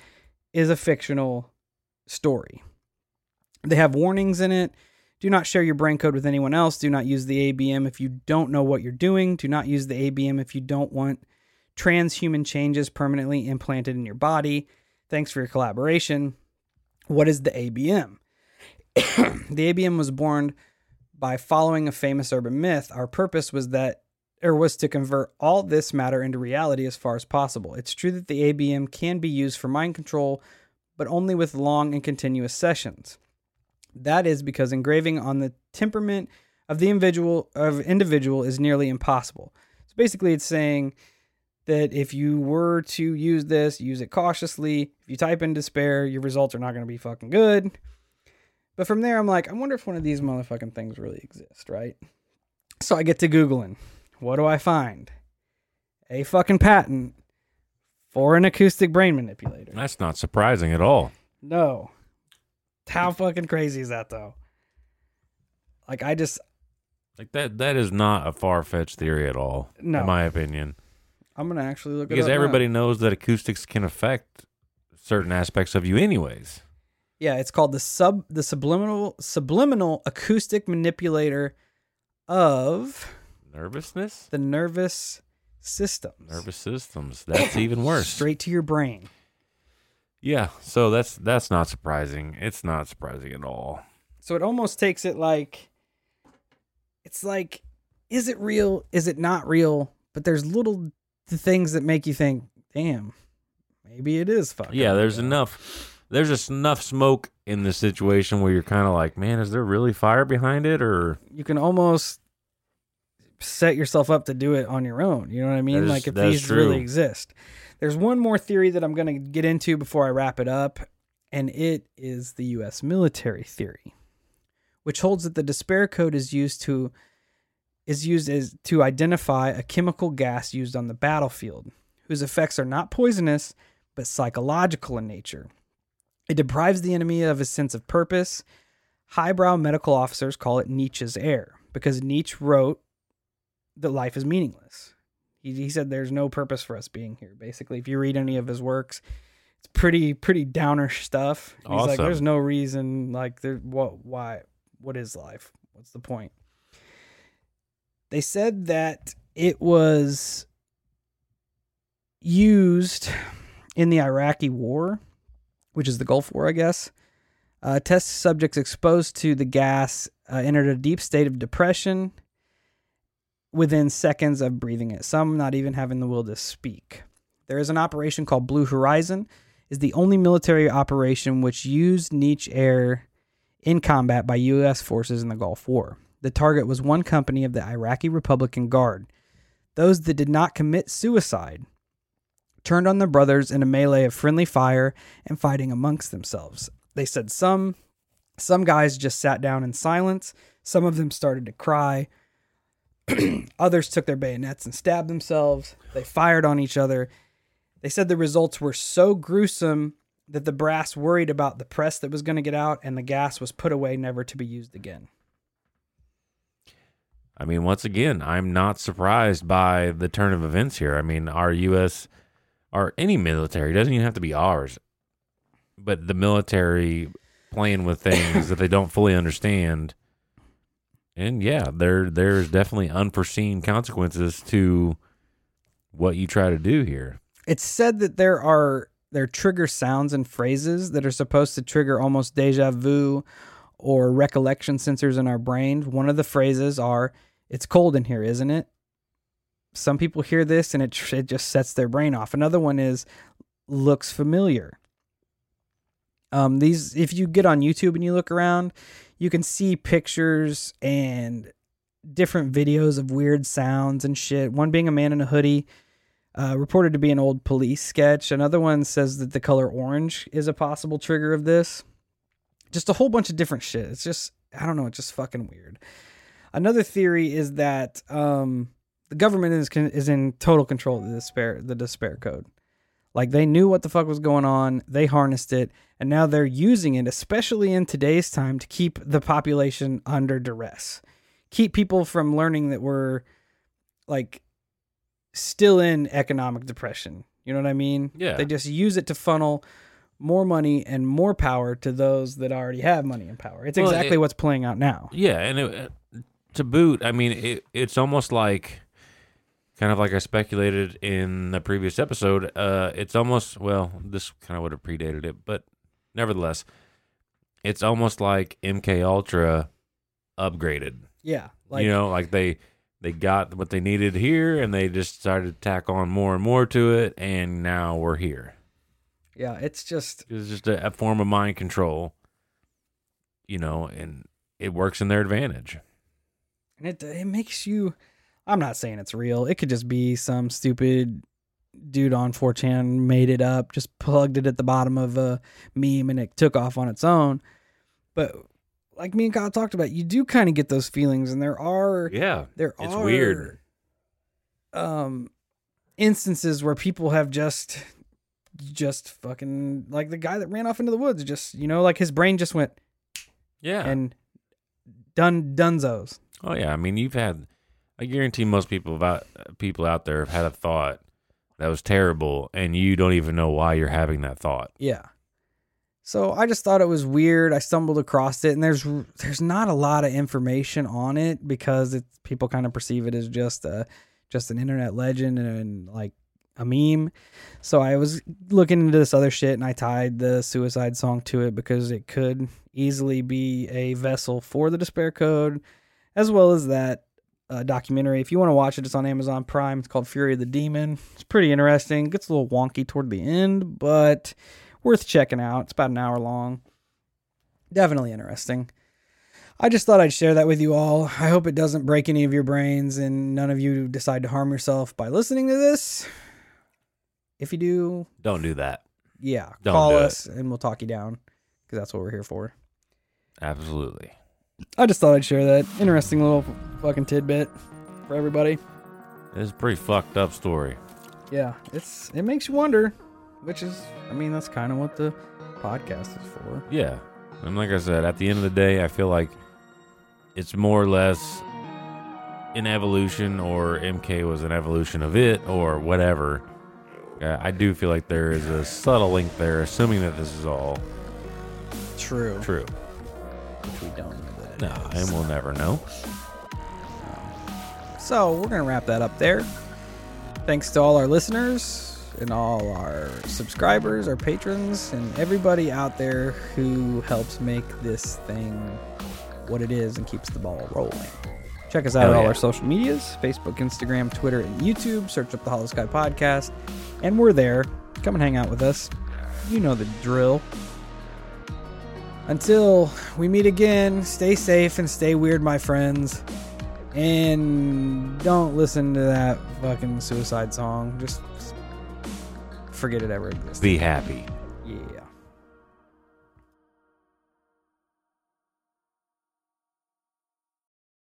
is a fictional story. They have warnings in it. Do not share your brain code with anyone else. Do not use the ABM if you don't know what you're doing. Do not use the ABM if you don't want transhuman changes permanently implanted in your body. Thanks for your collaboration. What is the ABM? the ABM was born by following a famous urban myth. Our purpose was that or was to convert all this matter into reality as far as possible. It's true that the ABM can be used for mind control, but only with long and continuous sessions. That is because engraving on the temperament of the individual of individual is nearly impossible. So basically it's saying that if you were to use this, use it cautiously. If you type in despair, your results are not going to be fucking good. But from there, I'm like, I wonder if one of these motherfucking things really exist, right? So I get to Googling. What do I find? A fucking patent for an acoustic brain manipulator. That's not surprising at all. No. How fucking crazy is that, though? Like, I just, Like that that is not a far fetched theory at all, No. in my opinion. I'm going to actually look Because it up. now. everybody knows that acoustics can affect certain aspects of you anyways. Yeah, it's called the sub the subliminal subliminal acoustic manipulator of Nervousness? the nervous systems. Nervous systems. That's even worse. Straight to your brain. Yeah, so that's that's not surprising. It's not surprising at all. So it almost takes it like it's like is it real? Is it not real? But there's little th- things that make you think, "Damn, maybe it is fucking." Yeah, there's real." enough there's just enough smoke in the situation where you're kind of like, man, is there really fire behind it or You can almost set yourself up to do it on your own. You know what I mean? Is- like if these really exist. There's one more theory that I'm going to get into before I wrap it up, and it is the U.S. military theory, which holds that the despair code is used to is used as to identify a chemical gas used on the battlefield, whose effects are not poisonous but psychological in nature. It deprives the enemy of his sense of purpose. Highbrow medical officers call it Nietzsche's air because Nietzsche wrote that life is meaningless. He, he said there's no purpose for us being here. Basically, if you read any of his works, it's pretty pretty downer stuff. He's like, there's no reason. Like, there what why what is life? What's the point? They said that it was used in the Iraqi war, which is the Gulf War, I guess. Uh, test subjects exposed to the gas uh, entered a deep state of depression within seconds of breathing it. Some not even having the will to speak. There is an operation called Blue Horizon. Is the only military operation which used Nietzsche air in combat by U.S. forces in the Gulf War. The target was one company of the Iraqi Republican Guard. Those that did not commit suicide turned on their brothers in a melee of friendly fire and fighting amongst themselves. They said some some guys just sat down in silence, some of them started to cry. Others took their bayonets and stabbed themselves. They fired on each other. They said the results were so gruesome that the brass worried about the press that was going to get out and the gas was put away never to be used again. I mean, once again, I'm not surprised by the turn of events here. I mean, our U.S. or any military doesn't even have to be ours, but the military playing with things that they don't fully understand. And yeah, there there's definitely unforeseen consequences to what you try to do here. It's said that there are there trigger sounds and phrases that are supposed to trigger almost deja vu or recollection sensors in our brain. One of the phrases are "It's cold in here, isn't it?" Some people hear this and it it just sets their brain off. Another one is "Looks familiar." Um, these, if you get on YouTube and you look around, you can see pictures and different videos of weird sounds and shit. One being a man in a hoodie, uh, reported to be an old police sketch. Another one says that the color orange is a possible trigger of this. Just a whole bunch of different shit. It's just, I don't know, it's just fucking weird. Another theory is that um, the government is con- is in total control of the despair the despair code. Like they knew what the fuck was going on, they harnessed it, and now they're using it, especially in today's time, to keep the population under duress, keep people from learning that we're like still in economic depression. You know what I mean? Yeah. They just use it to funnel more money and more power to those that already have money and power. It's Well, exactly it- what's playing out now. Yeah, and it, uh, to boot, I mean, it, it's almost like, kind of like I speculated in the previous episode. Uh, it's almost well, this kind of would have predated it, but nevertheless, it's almost like MK Ultra upgraded. Yeah. Like you know, like they they got what they needed here, and they just started to tack on more and more to it, and now we're here. yeah, it's just It's just a, a form of mind control, you know, and it works in their advantage. and it it makes you I'm not saying it's real. It could just be some stupid dude on 4chan made it up, just plugged it at the bottom of a meme and it took off on its own. But like me and Kyle talked about, you do kind of get those feelings and there are Yeah, there it's are weird. um instances where people have just just fucking like the guy that ran off into the woods just you know like his brain just went yeah. and done dunzos oh yeah, I mean, you've had. I guarantee most people about people out there have had a thought that was terrible, and you don't even know why you're having that thought. Yeah. So I just thought it was weird. I stumbled across it, and there's there's not a lot of information on it because it's people kind of perceive it as just a just an internet legend and like a meme. So I was looking into this other shit, and I tied the suicide song to it because it could easily be a vessel for the despair code, as well as that uh, documentary. If you want to watch it, it's on Amazon Prime. It's called Fury of the Demon. It's pretty interesting. It gets a little wonky toward the end, but worth checking out. It's about an hour long. Definitely interesting. I just thought I'd share that with you all. I hope it doesn't break any of your brains and none of you decide to harm yourself by listening to this. If you do, Don't do that. yeah, Don't call do it. us and we'll talk you down because that's what we're here for. Absolutely. I just thought I'd share that interesting little fucking tidbit for everybody. It's a pretty fucked up story. Yeah, it's it makes you wonder, which is I mean that's kind of what the podcast is for. Yeah. And like I said, at the end of the day, I feel like it's more or less an evolution, or MK was an evolution of it, or whatever. Uh, I do feel like there is a subtle link there, assuming that this is all True. true. Which we don't know that it No, and we'll never know. So we're gonna wrap that up there. Thanks to all our listeners and all our subscribers, our patrons, and everybody out there who helps make this thing what it is and keeps the ball rolling. Check us out Hell on all yeah. our social medias Facebook, Instagram, Twitter, and YouTube. Search up the Holosky Podcast. And we're there. Come and hang out with us. You know the drill. Until we meet again, stay safe and stay weird, my friends. And don't listen to that fucking suicide song. Just forget it ever existed. Be happy.